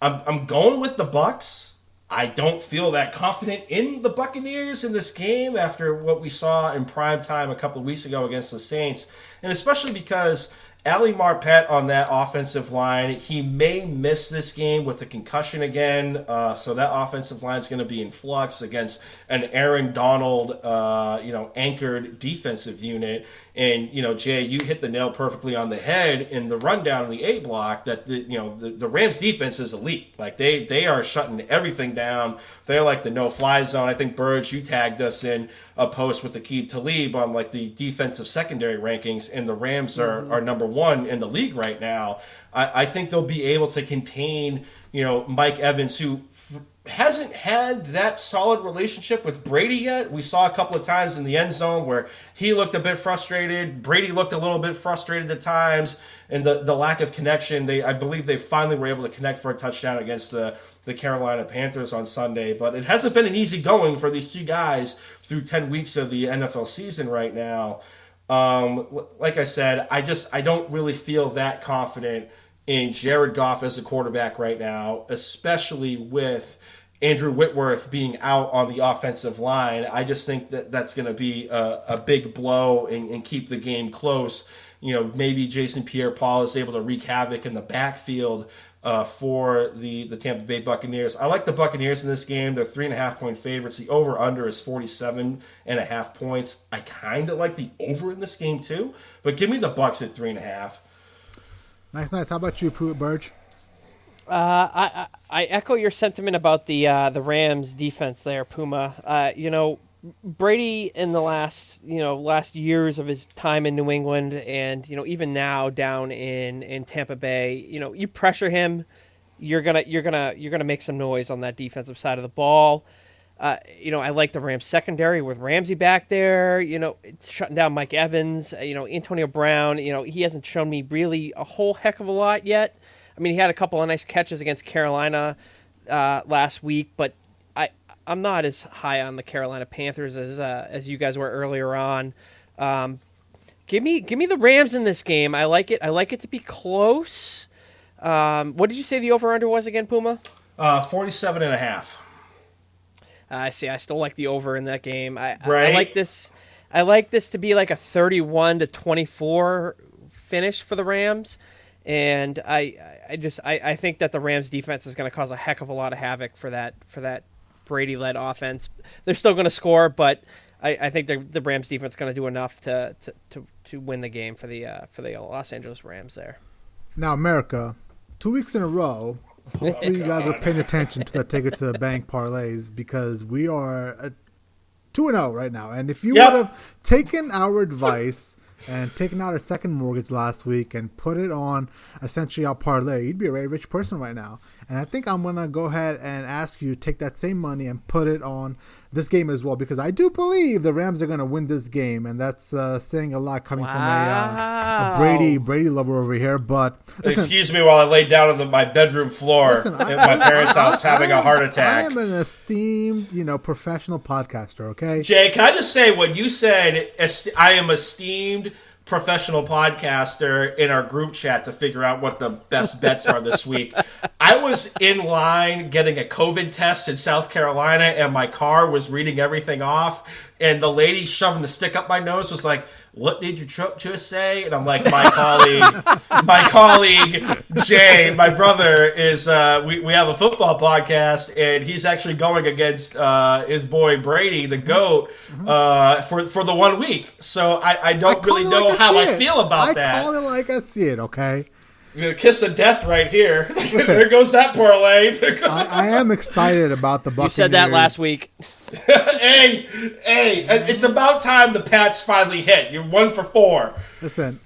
B: I'm I'm going with the Bucks. I don't feel that confident in the Buccaneers in this game after what we saw in prime time a couple of weeks ago against the Saints, and especially because Ali Marpet on that offensive line, he may miss this game with a concussion again. Uh, so that offensive line is going to be in flux against an Aaron Donald, uh, you know, anchored defensive unit. And you know, Jay, you hit the nail perfectly on the head in the rundown in the A block. That the you know the, the Rams defense is elite. Like they they are shutting everything down. They're like the no fly zone. I think Burge, you tagged us in a post with the Aqib Talib on like the defensive secondary rankings, and the Rams are mm-hmm. are number one in the league right now. I, I think they'll be able to contain you know Mike Evans, who. F- hasn't had that solid relationship with Brady yet. We saw a couple of times in the end zone where he looked a bit frustrated. Brady looked a little bit frustrated at times, and the, the lack of connection. They I believe they finally were able to connect for a touchdown against the the Carolina Panthers on Sunday, but it hasn't been an easy going for these two guys through ten weeks of the NFL season right now. Um, like I said, I just I don't really feel that confident in Jared Goff as a quarterback right now, especially with Andrew Whitworth being out on the offensive line. I just think that that's going to be a, a, big blow and, and, keep the game close. You know, maybe Jason Pierre-Paul is able to wreak havoc in the backfield uh, for the, the Tampa Bay Buccaneers. I like the Buccaneers in this game. They're three and a half point favorites. The over under is 47 and a half points. I kind of like the over in this game too, but give me the Bucks at three and a half.
A: Nice, nice. How about you, Pruitt Burge?
C: Uh, I, I echo your sentiment about the uh, the Rams defense there, Puma. Uh, you know, Brady in the last you know last years of his time in New England, and you know even now down in in Tampa Bay, you know you pressure him, you're gonna you're gonna you're gonna make some noise on that defensive side of the ball. Uh, you know, I like the Rams secondary with Ramsey back there. You know, it's shutting down Mike Evans. You know, Antonio Brown. You know, he hasn't shown me really a whole heck of a lot yet. I mean, he had a couple of nice catches against Carolina uh, last week, but I'm not as high on the Carolina Panthers as uh, as you guys were earlier on. Um, give me give me the Rams in this game. I like it. I like it to be close. Um, what did you say the over under was again, Puma?
B: Uh, 47 and a half.
C: I see. I still like the over in that game. I, right. I, I like this. I like this to be like a 31 to 24 finish for the Rams and I I just I, I think that the Rams defense is going to cause a heck of a lot of havoc for that for that Brady led offense. They're still going to score, but I, I think the the Rams defense is going to do enough to, to, to, to win the game for the uh, for the Los Angeles Rams there.
A: Now, America, two weeks in a row. Hopefully, you guys are paying attention to the take it to the bank parlays because we are two and zero oh right now. And if you yep. would have taken our advice and taken out a second mortgage last week and put it on essentially our parlay, you'd be a very rich person right now. And I think I'm gonna go ahead and ask you to take that same money and put it on this game as well because I do believe the Rams are gonna win this game, and that's uh, saying a lot coming wow. from a, uh, a, Brady Brady lover over here. But
B: listen, excuse me while I lay down on the, my bedroom floor listen, at I, my parents' I, house I, having a heart attack. I
A: am an esteemed, you know, professional podcaster. Okay,
B: Jay, can I just say when you said I am esteemed professional podcaster in our group chat to figure out what the best bets are this week. I was in line getting a COVID test in South Carolina, and my car was reading everything off. And the lady shoving the stick up my nose was like, what did your truck just say? And I'm like, my colleague, my colleague Jay, my brother is. Uh, we we have a football podcast, and he's actually going against uh, his boy Brady, the goat, uh, for for the one week. So I, I don't I really know like how I feel about
A: I
B: that.
A: I call it like I see it. Okay.
B: Kiss of death right here. there goes that parlay.
A: I, I, am excited about the Buccaneers.
C: You said that last week.
B: hey, hey, it's about time the Pats finally hit. You're one for four.
A: Listen,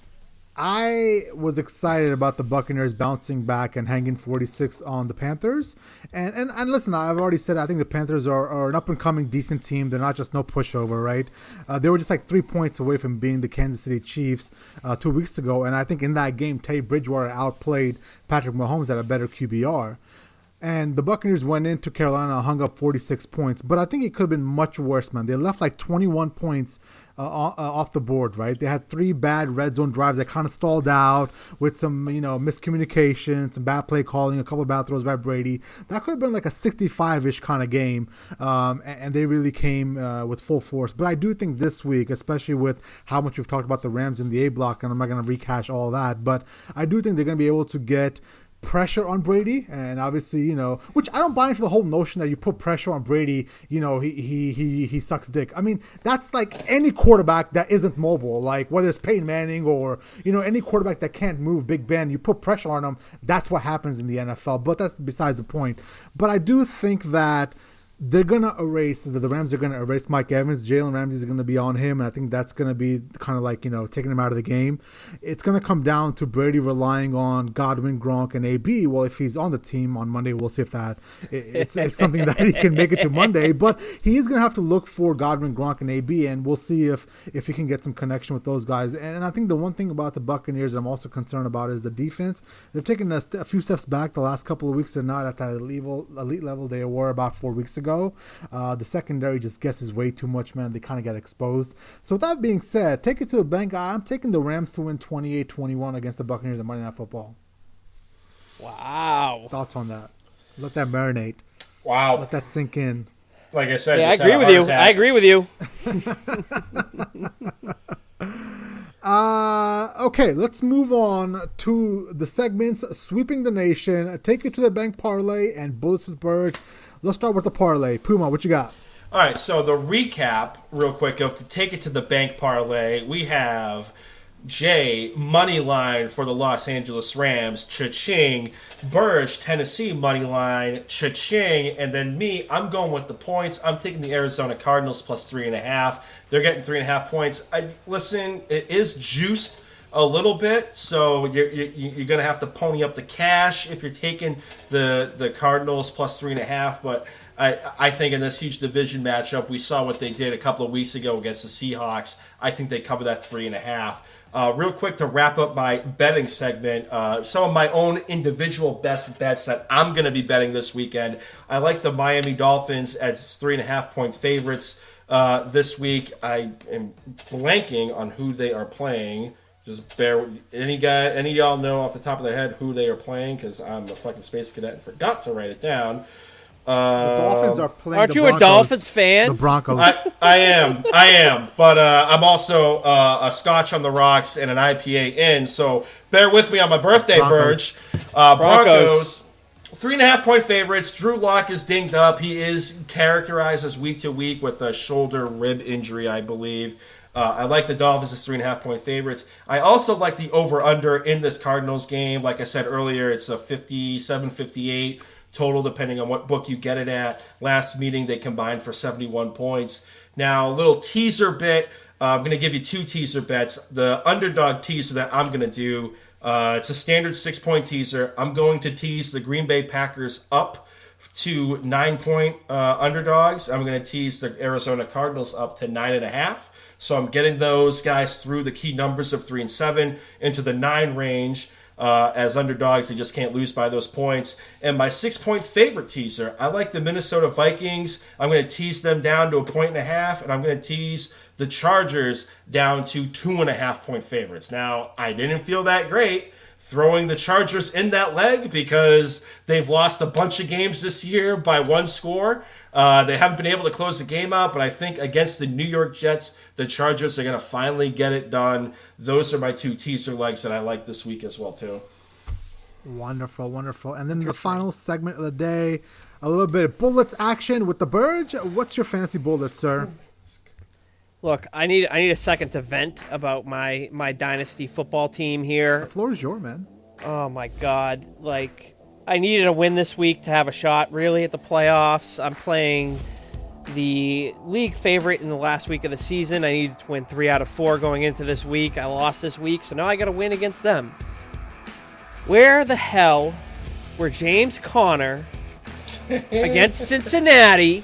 A: I was excited about the Buccaneers bouncing back and hanging 46 on the Panthers. And and, and listen, I've already said I think the Panthers are, are an up and coming decent team. They're not just no pushover, right? Uh, they were just like three points away from being the Kansas City Chiefs uh, two weeks ago. And I think in that game, Teddy Bridgewater outplayed Patrick Mahomes at a better QBR. And the Buccaneers went into Carolina, hung up 46 points, but I think it could have been much worse, man. They left like 21 points uh, uh, off the board, right? They had three bad red zone drives that kind of stalled out with some, you know, miscommunication, some bad play calling, a couple bad throws by Brady. That could have been like a 65 ish kind of game, um, and, and, they really came uh, with full force. But I do think this week, especially with how much we've talked about the Rams in the A block, and I'm not going to recash all that, but I do think they're going to be able to get pressure on Brady, and obviously, you know, which I don't buy into the whole notion that you put pressure on Brady, you know, he he he he sucks dick. I mean, that's like any quarterback that isn't mobile, like whether it's Peyton Manning or you know any quarterback that can't move, Big Ben. You put pressure on them, that's what happens in the NFL. But that's besides the point. But I do think that they're gonna erase the, the Rams are gonna erase Mike Evans. Jalen Ramsey is gonna be on him, and I think that's gonna be kind of like you know taking him out of the game. It's gonna come down to Brady relying on Godwin, Gronk, and AB. Well, if he's on the team on Monday, we'll see if that it's, it's something that he can make it to Monday. But he is gonna have to look for Godwin, Gronk, and AB, and we'll see if if he can get some connection with those guys. And I think the one thing about the Buccaneers that I'm also concerned about is the defense. They've taken a, st- a few steps back the last couple of weeks. They're not at that elite level, elite level they were about four weeks ago ago. Uh, the secondary just guesses way too much, man. They kind of get exposed. So, with that being said, take it to the bank. I'm taking the Rams to win 28 21 against the Buccaneers in Monday Night Football.
C: Wow.
A: Thoughts on that? Let that marinate.
B: Wow.
A: Let that sink in.
B: Like I said,
C: yeah, I agree with you. Attack. I agree with you.
A: Uh, okay, let's move on to the segments Sweeping the Nation, Take It to the Bank Parlay, and Bullets with Bird. Let's start with the parlay. Puma, what you got?
B: All right, so the recap, real quick, of to take it to the bank parlay, we have Jay money line for the Los Angeles Rams, cha-ching. Burge Tennessee money line, cha-ching, and then me, I'm going with the points. I'm taking the Arizona Cardinals plus three and a half. They're getting three and a half points. I listen, it is juiced a little bit. So you're, you're, going to have to pony up the cash if you're taking the the Cardinals plus three and a half. But I I think in this huge division matchup, we saw what they did a couple of weeks ago against the Seahawks. I think they cover that three and a half. Uh, real quick to wrap up my betting segment, uh, some of my own individual best bets that I'm going to be betting this weekend. I like the Miami Dolphins as three and a half point favorites uh, this week. I am blanking on who they are playing. Just bear any guy, any y'all know off the top of their head who they are playing because I'm a fucking space cadet and forgot to write it down.
A: Uh, the Dolphins are playing.
C: Aren't you
A: Broncos,
C: a Dolphins fan?
A: The Broncos.
B: I, I am, I am, but uh, I'm also uh, a Scotch on the rocks and an IPA in. So bear with me on my birthday, Broncos. Burge. Uh, Broncos. Broncos. Three and a half point favorites. Drew Lock is dinged up. He is characterized as week to week with a shoulder rib injury, I believe. Uh, I like the Dolphins as three and a half point favorites. I also like the over under in this Cardinals game. Like I said earlier, it's a 57 58 total, depending on what book you get it at. Last meeting, they combined for 71 points. Now, a little teaser bit. Uh, I'm going to give you two teaser bets. The underdog teaser that I'm going to do, uh, it's a standard six point teaser. I'm going to tease the Green Bay Packers up to nine point uh, underdogs. I'm going to tease the Arizona Cardinals up to nine and a half. So I'm getting those guys through the key numbers of three and seven into the nine range. Uh, as underdogs, they just can't lose by those points. And my six point favorite teaser, I like the Minnesota Vikings. I'm going to tease them down to a point and a half, and I'm going to tease the Chargers down to two and a half point favorites. Now, I didn't feel that great throwing the Chargers in that leg because they've lost a bunch of games this year by one score. Uh, they haven't been able to close the game out, but I think against the New York Jets, the Chargers are going to finally get it done. Those are my two teaser legs that I like this week as well too.
A: Wonderful, wonderful. And then the final segment of the day, a little bit of bullets action with the Burge. What's your fancy bullet, sir?
C: Look, I need I need a second to vent about my my dynasty football team here.
A: The floor is your man.
C: Oh my god! Like I needed a win this week to have a shot really at the playoffs. I'm playing the league favorite in the last week of the season. I needed to win three out of four going into this week. I lost this week, so now I got to win against them. Where the hell were James Conner against Cincinnati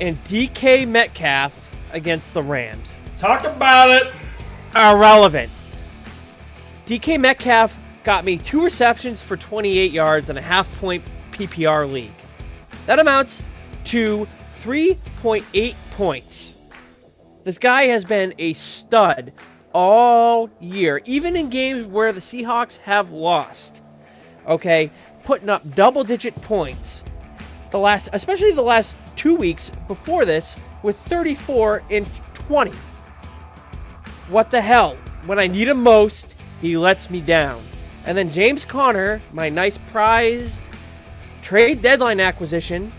C: and DK Metcalf against the Rams?
B: Talk about it.
C: Irrelevant. DK Metcalf got me two receptions for 28 yards and a half point PPR league. That amounts to 3.8 points. This guy has been a stud all year, even in games where the Seahawks have lost. Okay, putting up double digit points. The last especially the last 2 weeks before this with 34 and 20. What the hell? When I need him most, he lets me down. And then James Conner, my nice prized trade deadline acquisition.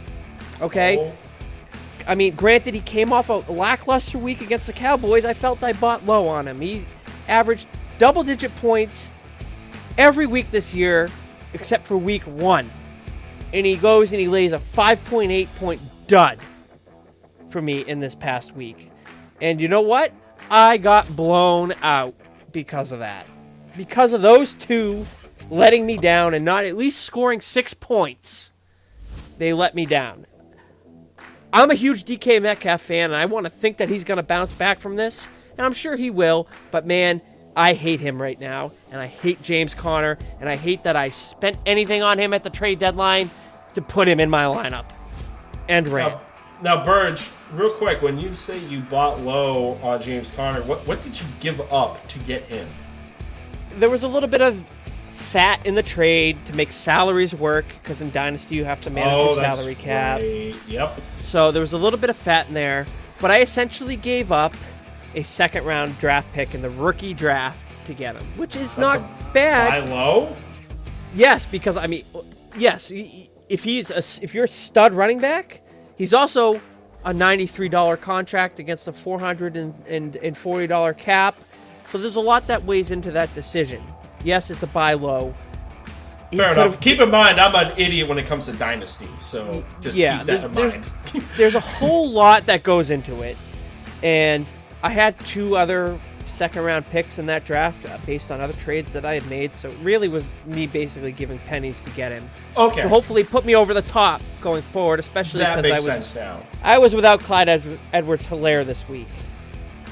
C: Okay. Oh. I mean, granted, he came off a lackluster week against the Cowboys. I felt I bought low on him. He averaged double digit points every week this year, except for week one. And he goes and he lays a 5.8 point dud for me in this past week. And you know what? I got blown out because of that. Because of those two letting me down and not at least scoring six points, they let me down. I'm a huge DK Metcalf fan, and I want to think that he's going to bounce back from this, and I'm sure he will. But man, I hate him right now, and I hate James Conner, and I hate that I spent anything on him at the trade deadline to put him in my lineup. And ran.
B: Now, now Burge, real quick, when you say you bought low on James Conner, what what did you give up to get him?
C: There was a little bit of fat in the trade to make salaries work because in Dynasty you have to manage oh, your salary cap.
B: Right. Yep.
C: So there was a little bit of fat in there, but I essentially gave up a second round draft pick in the rookie draft to get him, which is That's not bad.
B: Buy low.
C: Yes, because I mean, yes, if he's a, if you're a stud running back, he's also a $93 contract against a $440 cap. So there's a lot that weighs into that decision. Yes, it's a buy low.
B: Fair enough. Keep in mind, I'm an idiot when it comes to dynasty, so just yeah, keep that in
C: there's,
B: mind.
C: there's a whole lot that goes into it, and I had two other second round picks in that draft uh, based on other trades that I had made, so it really was me basically giving pennies to get him.
B: Okay.
C: To hopefully put me over the top going forward, especially
B: because
C: I
B: was now.
C: I was without Clyde Ed- Edwards Hilaire this week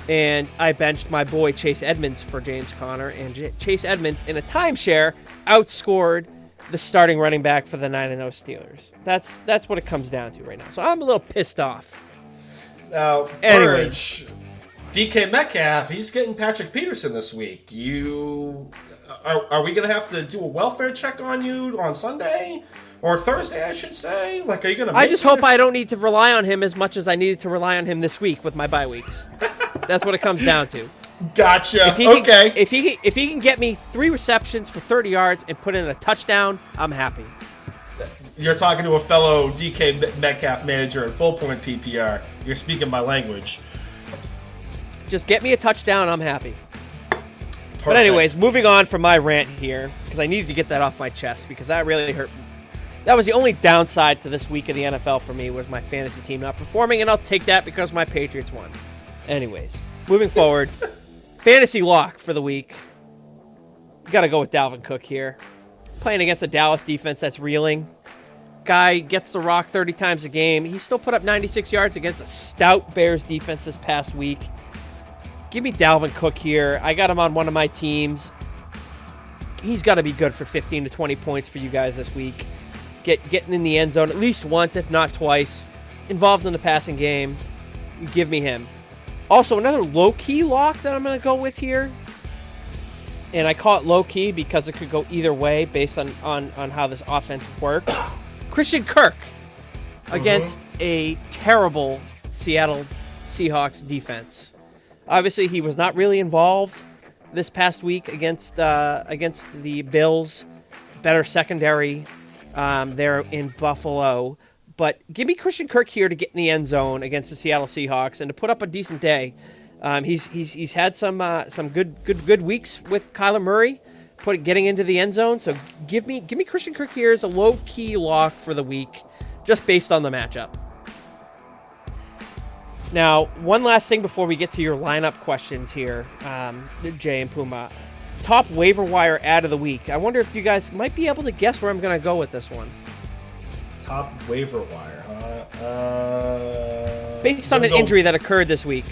C: and I benched my boy Chase Edmonds for James Conner, and J- Chase Edmonds in a timeshare outscored the starting running back for the 9 0 Steelers. That's that's what it comes down to right now. So I'm a little pissed off.
B: Now, anyway, DK Metcalf, he's getting Patrick Peterson this week. You uh, are, are we going to have to do a welfare check on you on Sunday? or Thursday, I should say. Like, are you gonna?
C: I just hope I don't need to rely on him as much as I needed to rely on him this week with my bye weeks. That's what it comes down to.
B: Gotcha. If okay.
C: Can, if he if he can get me three receptions for 30 yards and put in a touchdown, I'm happy.
B: You're talking to a fellow DK Metcalf manager in full point PPR. You're speaking my language.
C: Just get me a touchdown, I'm happy. Perfect. But anyways, moving on from my rant here because I needed to get that off my chest because that really hurt that was the only downside to this week of the NFL for me was my fantasy team not performing, and I'll take that because my Patriots won. Anyways, moving forward, fantasy lock for the week. Got to go with Dalvin Cook here. Playing against a Dallas defense that's reeling. Guy gets the rock 30 times a game. He still put up 96 yards against a stout Bears defense this past week. Give me Dalvin Cook here. I got him on one of my teams. He's got to be good for 15 to 20 points for you guys this week get getting in the end zone at least once, if not twice, involved in the passing game. Give me him. Also, another low key lock that I'm going to go with here, and I call it low key because it could go either way based on on, on how this offense works. Christian Kirk against uh-huh. a terrible Seattle Seahawks defense. Obviously, he was not really involved this past week against uh, against the Bills. Better secondary um, there in Buffalo. But give me Christian Kirk here to get in the end zone against the Seattle Seahawks and to put up a decent day. Um, he's he's he's had some uh, some good good good weeks with Kyler Murray, put getting into the end zone. So give me give me Christian Kirk here as a low key lock for the week, just based on the matchup. Now, one last thing before we get to your lineup questions here, um, Jay and Puma. Top waiver wire ad of the week. I wonder if you guys might be able to guess where I'm going to go with this one.
B: Top waiver wire, huh? Uh,
C: Based on an
B: go-
C: injury that occurred this week.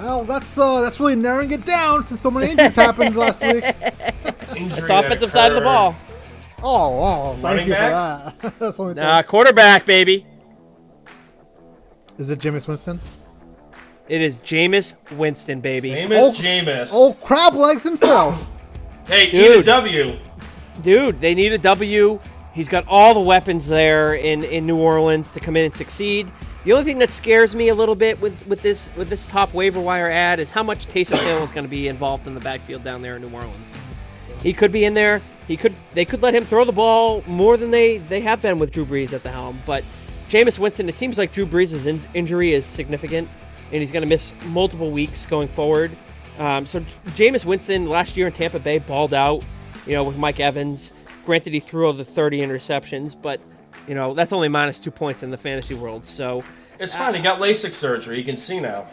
A: Well, that's uh, that's really narrowing it down since so many injuries happened last week.
B: injury
C: It's
B: that
C: offensive side of the ball.
A: Oh, oh thank
B: Running
A: you
B: back?
A: for that. that's the only thing.
C: Nah, quarterback, baby.
A: Is it Jameis Winston?
C: It is Jameis Winston, baby.
B: Jameis
A: Oh.
B: Jameis.
A: Oh, crab legs himself.
B: hey, eat
C: Dude.
B: a W.
C: Dude, they need a W. He's got all the weapons there in, in New Orleans to come in and succeed. The only thing that scares me a little bit with, with this with this top waiver wire ad is how much Taysom Hill is going to be involved in the backfield down there in New Orleans. He could be in there. He could they could let him throw the ball more than they, they have been with Drew Brees at the helm. But Jameis Winston, it seems like Drew Brees' in, injury is significant, and he's going to miss multiple weeks going forward. Um, so Jameis Winston last year in Tampa Bay balled out, you know, with Mike Evans. Granted, he threw over 30 interceptions, but you know that's only minus two points in the fantasy world. So
B: It's fine. He got LASIK surgery. He can see now.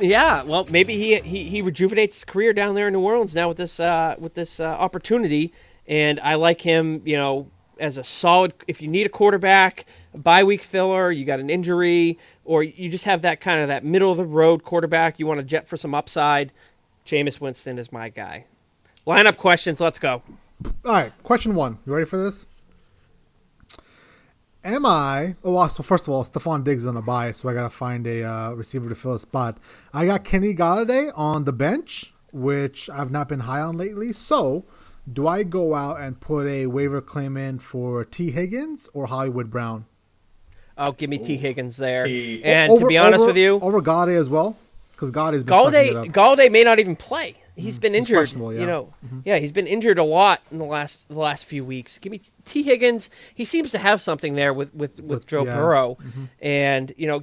C: yeah, well, maybe he he, he rejuvenates his career down there in New Orleans now with this uh, with this uh, opportunity, and I like him. You know, as a solid. If you need a quarterback, a bye week filler, you got an injury, or you just have that kind of that middle of the road quarterback, you want to jet for some upside. Jameis Winston is my guy. Lineup questions. Let's go.
A: All right, question one. You ready for this? Am I? Oh, well, so first of all, Stefon Diggs is on a bye, so I gotta find a uh, receiver to fill a spot. I got Kenny Golladay on the bench, which I've not been high on lately. So, do I go out and put a waiver claim in for T. Higgins or Hollywood Brown?
C: Oh, give me T Higgins there.
B: T.
C: And to be honest
A: over,
C: with you,
A: over Golladay as well, because God has
C: been
A: Golladay.
C: Golladay may not even play. He's mm-hmm.
A: been
C: injured.
A: questionable, yeah.
C: You know, mm-hmm. yeah, he's been injured a lot in the last the last few weeks. Give me T Higgins. He seems to have something there with with, with,
A: With-
C: Joe
A: yeah.
C: Burrow, mm-hmm. and you know,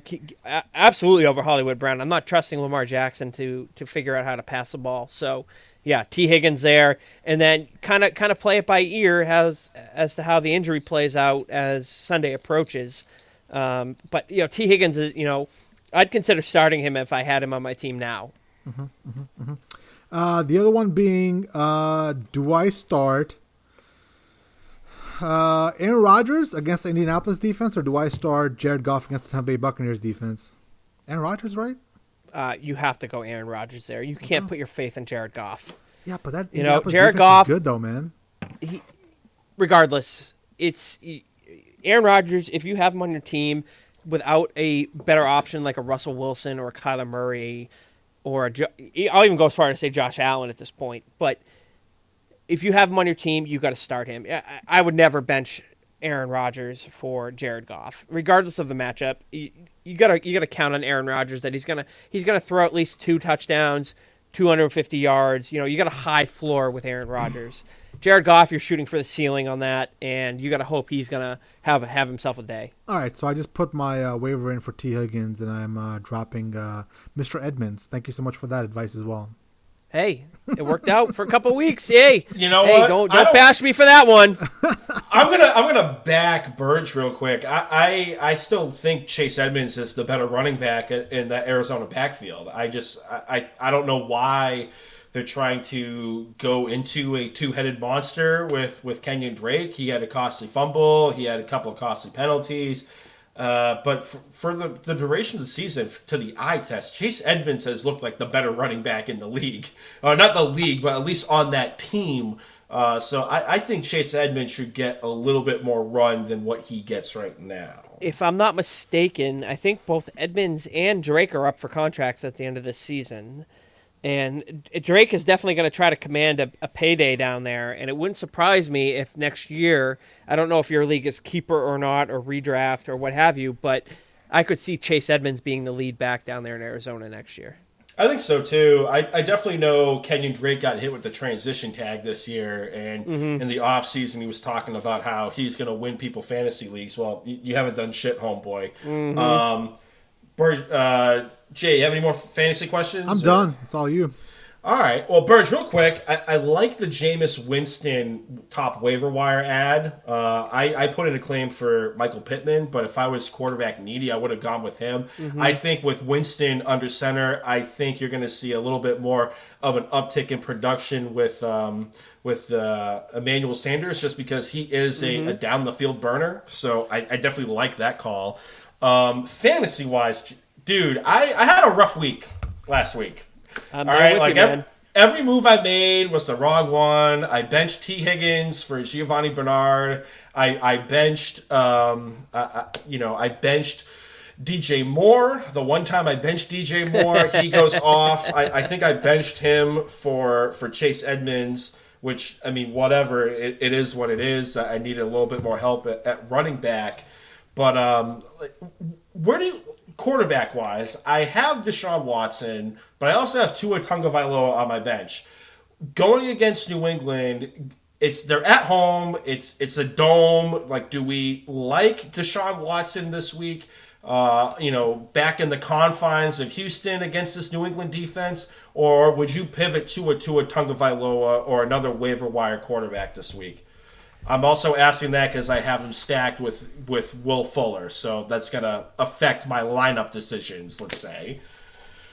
C: absolutely over Hollywood Brown. I'm not trusting Lamar Jackson to to figure out how to pass the ball. So. Yeah, T. Higgins there, and then kind of kind of play it by ear as as to how the injury plays out as Sunday approaches. Um, but you know, T. Higgins is you know, I'd consider starting him if I had him on my team now.
A: Uh, the other one being, uh, do I start uh, Aaron Rodgers against the Indianapolis defense, or do I start Jared Goff against the Tampa Bay Buccaneers defense? Aaron Rodgers, right?
C: uh, you have to go Aaron Rodgers there. You can't put your faith in Jared Goff.
A: Yeah, but that
C: You know, Jared Goff-
A: good though, man.
C: Regardless, it's Aaron Rodgers. If you have him on your team without a better option like a Russell Wilson or a Kyler Murray or Jo- I'll even go as far as to say Josh Allen at this point. But if you have him on your team, you got to start him. I, I would never bench Aaron Rodgers for Jared Goff, regardless of the matchup. You, you gotta you gotta count on Aaron Rodgers that he's gonna he's gonna throw at least two touchdowns, 250 yards. You know, you got a high floor with Aaron Rodgers. Jared Goff, you're shooting for the ceiling on that, and you got to hope he's gonna have have himself a day.
A: All right, so I just put my uh, waiver in for T Higgins, and I'm uh, dropping uh, Mr. Edmonds. Thank you so much for that advice as well.
C: Hey, it worked out for a couple weeks. Yay!
B: You know
C: hey,
B: what?
C: don't don't
B: don't-
C: bash me for that one.
B: I'm gonna I'm gonna back Burge real quick. I, I I still think Chase Edmonds is the better running back in in that Arizona backfield. I just I I don't know why they're trying to go into a two headed monster with with Kenyon Drake. He had a costly fumble. He had a couple of costly penalties. Uh, but for, for the, the duration of the season, to the eye test, Chase Edmonds has looked like the better running back in the league. Uh, not the league, but at least on that team. Uh, so I, I think Chase Edmonds should get a little bit more run than what he gets right now.
C: if I'm not mistaken, I think both Edmonds and Drake are up for contracts at the end of this season. And Drake is definitely going to try to command a, a payday down there. And it wouldn't surprise me if next year, I don't know if your league is keeper or not, or redraft or what have you, but I could see Chase Edmonds being the lead back down there in Arizona next year.
B: I think so too. I, I definitely know Kenyon Drake got hit with the transition tag this year, and in the off season he was talking about how he's going to win people fantasy leagues. Well, you, you haven't done shit, homeboy. Um, Bur- uh, Jay, you have any more fantasy questions?
A: I'm
B: or-
A: done. It's all you.
B: All right. Well, Burge, real quick, I, I like the Jameis Winston top waiver wire ad. Uh, I, I put in a claim for Michael Pittman, but if I was quarterback needy, I would have gone with him. Mm-hmm. I think with Winston under center, I think you're going to see a little bit more of an uptick in production with um, with uh, Emmanuel Sanders, just because he is a, mm-hmm. a down the field burner. So I, I definitely like that call. Um, fantasy wise, dude, I, I had a rough week last week.
C: I'm All right, like you, every,
B: every, move I made was the wrong one. I benched T. Higgins for Giovani Bernard. I, I benched, um, I, I, you know, I benched DJ Moore. The one time I benched DJ Moore, he goes off. I, I, think I benched him for for Chase Edmonds, which I mean, whatever. It, it is what it is. I needed a little bit more help at, at running back, but um, where do you, quarterback wise, I have Deshaun Watson, but I also have Tua Tagovailoa on my bench. Going against New England, it's they're at home. It's it's a dome. Like, do we like Deshaun Watson this week? Uh, you know, back in the confines of Houston against this New England defense, or would you pivot to a to a Tagovailoa or another waiver wire quarterback this week? I'm also asking that because I have them stacked with with Will Fuller, so that's gonna affect my lineup decisions. Let's say.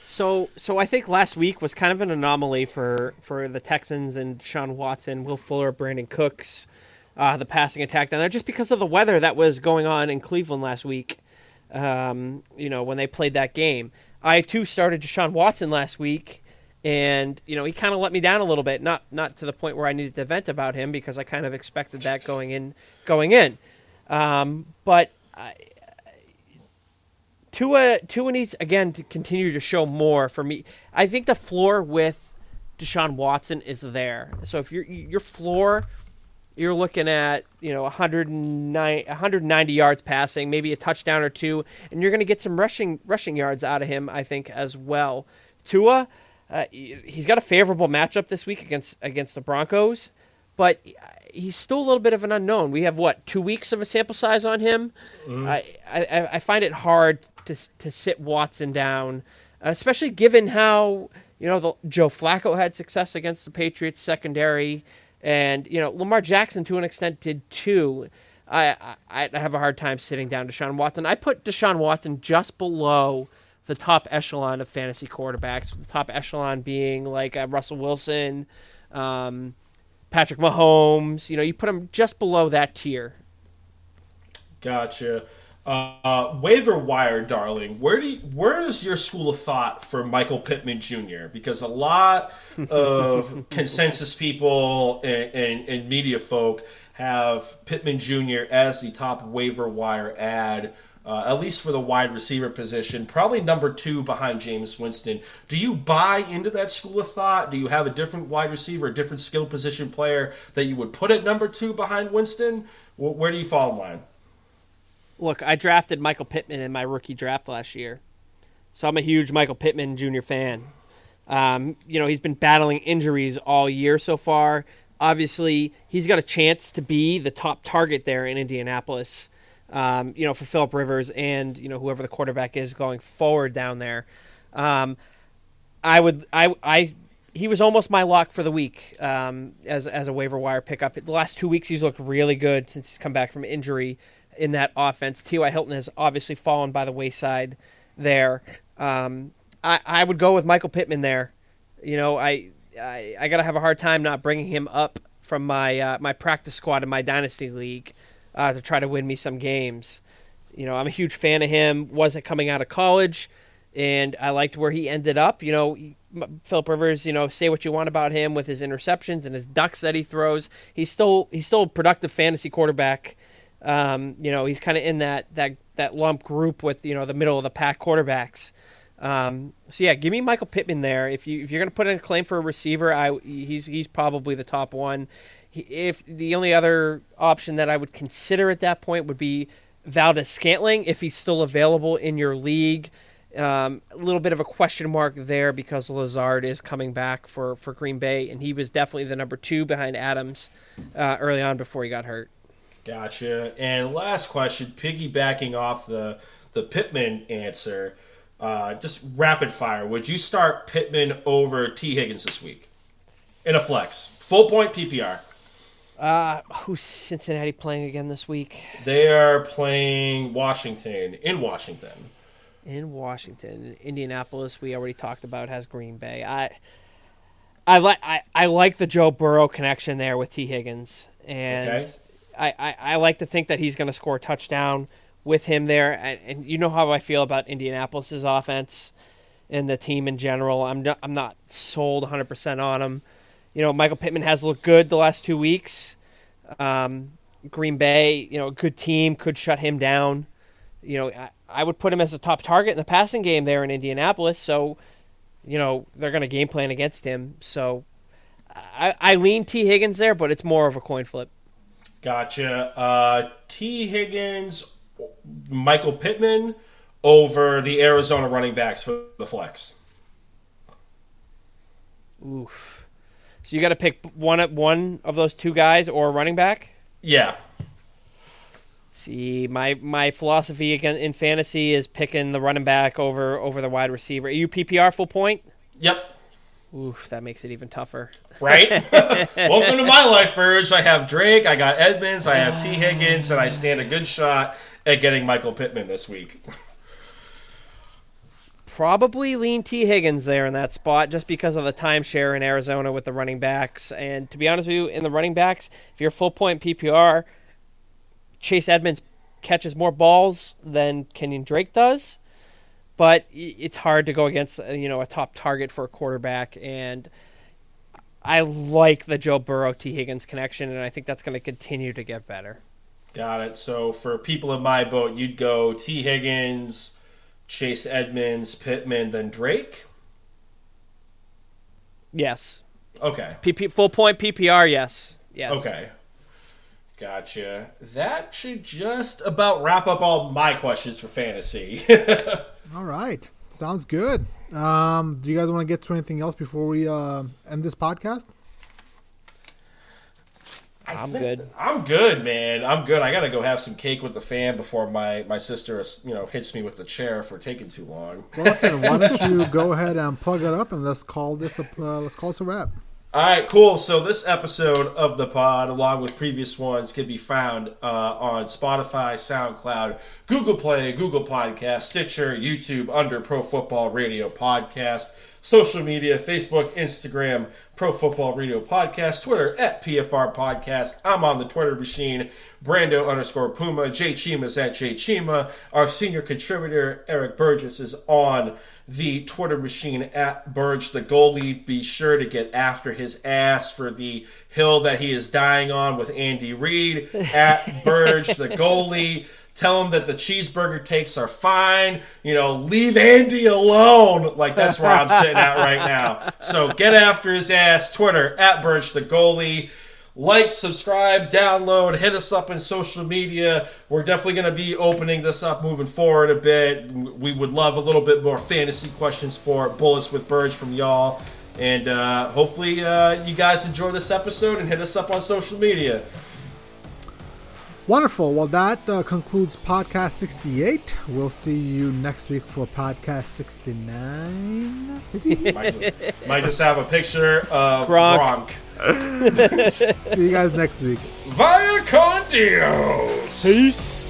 C: So, so I think last week was kind of an anomaly for for the Texans and Sean Watson, Will Fuller, Brandin Cooks, uh, the passing attack down there, just because of the weather that was going on in Cleveland last week. Um, you know, when they played that game, I too started Deshaun Watson last week and you know he kind of let me down a little bit not not to the point where i needed to vent about him because i kind of expected that going in going in um, but I, Tua Tua needs again to continue to show more for me. I think the floor with Deshaun Watson is there. So if your your floor, you're looking at you know 109, 190 yards passing, maybe a touchdown or two, and you're going to get some rushing rushing yards out of him. I think as well. Tua, uh, he's got a favorable matchup this week against against the Broncos, but he's still a little bit of an unknown. We have what two weeks of a sample size on him. Mm-hmm. I, I, I find it hard to to sit Watson down, especially given how you know the, Joe Flacco had success against the Patriots secondary, and you know Lamar Jackson to an extent did too. I, I I have a hard time sitting down Deshaun Watson. I put Deshaun Watson just below the top echelon of fantasy quarterbacks. The top echelon being like uh, Russell Wilson, um, Patrick Mahomes. You know, you put them just below that tier.
B: Gotcha. Uh, waiver wire, darling. Where do you, where is your school of thought for Michael Pittman Jr.? Because a lot of consensus people and, and, and media folk have Pittman Jr. as the top waiver wire ad uh, at least for the wide receiver position, probably number two behind Jameis Winston. Do you buy into that school of thought? Do you have a different wide receiver, a different skill position player that you would put at number two behind Winston? Where do you fall in line?
C: Look, I drafted Michael Pittman in my rookie draft last year, so I'm a huge Michael Pittman Jr. fan. Um, you know, he's been battling injuries all year so far. Obviously, he's got a chance to be the top target there in Indianapolis um, you know, for Philip Rivers and you know whoever the quarterback is going forward down there. Um, I would, I, I, he was almost my lock for the week um, as as a waiver wire pickup. The last two weeks he's looked really good since he's come back from injury in that offense. T.Y. Hilton has obviously fallen by the wayside there. Um, I, I would go with Michael Pittman there. You know, I, I, I gotta have a hard time not bringing him up from my uh, my practice squad in my dynasty league uh, to try to win me some games. You know, I'm a huge fan of him. Wasn't coming out of college, and I liked where he ended up. You know, Philip Rivers. You know, say what you want about him with his interceptions and his ducks that he throws. He's still he's still a productive fantasy quarterback. Um, you know, he's kind of in that that that lump group with you know the middle of the pack quarterbacks. Um, so yeah, give me Michael Pittman there. If you if you're gonna put in a claim for a receiver, I he's he's probably the top one if the only other option that I would consider at that point would be Valdes-Scantling if he's still available in your league. Um, a little bit of a question mark there because Lazard is coming back for, for Green Bay, and he was definitely the number two behind Adams uh, early on before he got hurt.
B: Gotcha. And last question, piggybacking off the the Pittman answer, uh, just rapid fire. Would you start Pittman over T. Higgins this week in a flex, full point PPR?
C: Uh, who's Cincinnati playing again this week?
B: They are playing Washington in Washington.
C: In Washington, Indianapolis. We already talked about has Green Bay. I, I like I, I like the Joe Burrow connection there with T Higgins, and okay. I, I, I like to think that he's going to score a touchdown with him there. And, and, you know how I feel about Indianapolis's offense and the team in general. I'm not, I'm not sold 100% on them. You know, Michael Pittman has looked good the last two weeks. Um, Green Bay, you know, a good team could shut him down. You know, I, I would put him as a top target in the passing game there in Indianapolis. So, you know, they're going to game plan against him. So, I, I lean T Higgins there, but it's more of a coin flip.
B: Gotcha. Uh, T Higgins, Michael Pittman over the Arizona running backs for the flex.
C: Oof. So you got to pick one one of those two guys or running back.
B: Yeah.
C: See, my my philosophy again in fantasy is picking the running back over over the wide receiver. Are you PPR full point?
B: Yep.
C: Oof, that makes it even tougher.
B: Right? Welcome to my life, Burge. I have Drake, I got Edmonds, I have T. Higgins, and I stand a good shot at getting Michael Pittman this week
C: probably lean T. Higgins there in that spot just because of the timeshare in Arizona with the running backs. And to be honest with you, in the running backs, if you're full point PPR, Chase Edmonds catches more balls than Kenyon Drake does. But it's hard to go against uh, you know a top target for a quarterback, and I like the Joe Burrow T Higgins connection, and I think that's going to continue to get better.
B: Got it. So for people in my boat, you'd go T Higgins, Chase Edmonds, Pittman, then Drake?
C: Yes.
B: Okay.
C: PP, full point PPR, yes. Yes.
B: Okay. Gotcha. That should just about wrap up all my questions for fantasy.
A: all right. Sounds good. Um, do you guys want to get to anything else before we uh, end this podcast?
C: I am good.
B: I'm good, man. I'm good. I gotta go have some cake with the fam before my my sister, you know, hits me with the chair for taking too long.
A: Well, listen. why don't you go ahead and plug it up and let's call this a uh, let's call this a wrap.
B: All right, cool. So this episode of the pod, along with previous ones, can be found uh, on Spotify, SoundCloud, Google Play, Google Podcast, Stitcher, YouTube under Pro Football Radio Podcast social media Facebook, Instagram, Pro Football Radio Podcast, Twitter at PFR Podcast. I'm on the Twitter machine, Brando underscore Puma. Jay Chima's at Jay Chima. Our senior contributor, Eric Burgess, is on the Twitter machine at Burge the goalie. Be sure to get after his ass for the hill that he is dying on with Andy Reid at Burge the goalie. Tell him that the cheeseburger takes are fine. You know, leave Andy alone. Like that's where I'm sitting at right now. So get after his ass. Twitter at Burge the goalie. Like, subscribe, download, hit us up in social media. We're definitely going to be opening this up moving forward a bit. We would love a little bit more fantasy questions for Bullets with Birds from y'all. And uh, hopefully, uh, you guys enjoy this episode and hit us up on social media.
A: Wonderful. Well, that uh, concludes podcast 68. We'll see you next week for podcast 69.
B: might, just, might, just, have a picture of Gronk.
A: Gronk. see you guys next week.
B: Via con Dios.
C: Peace.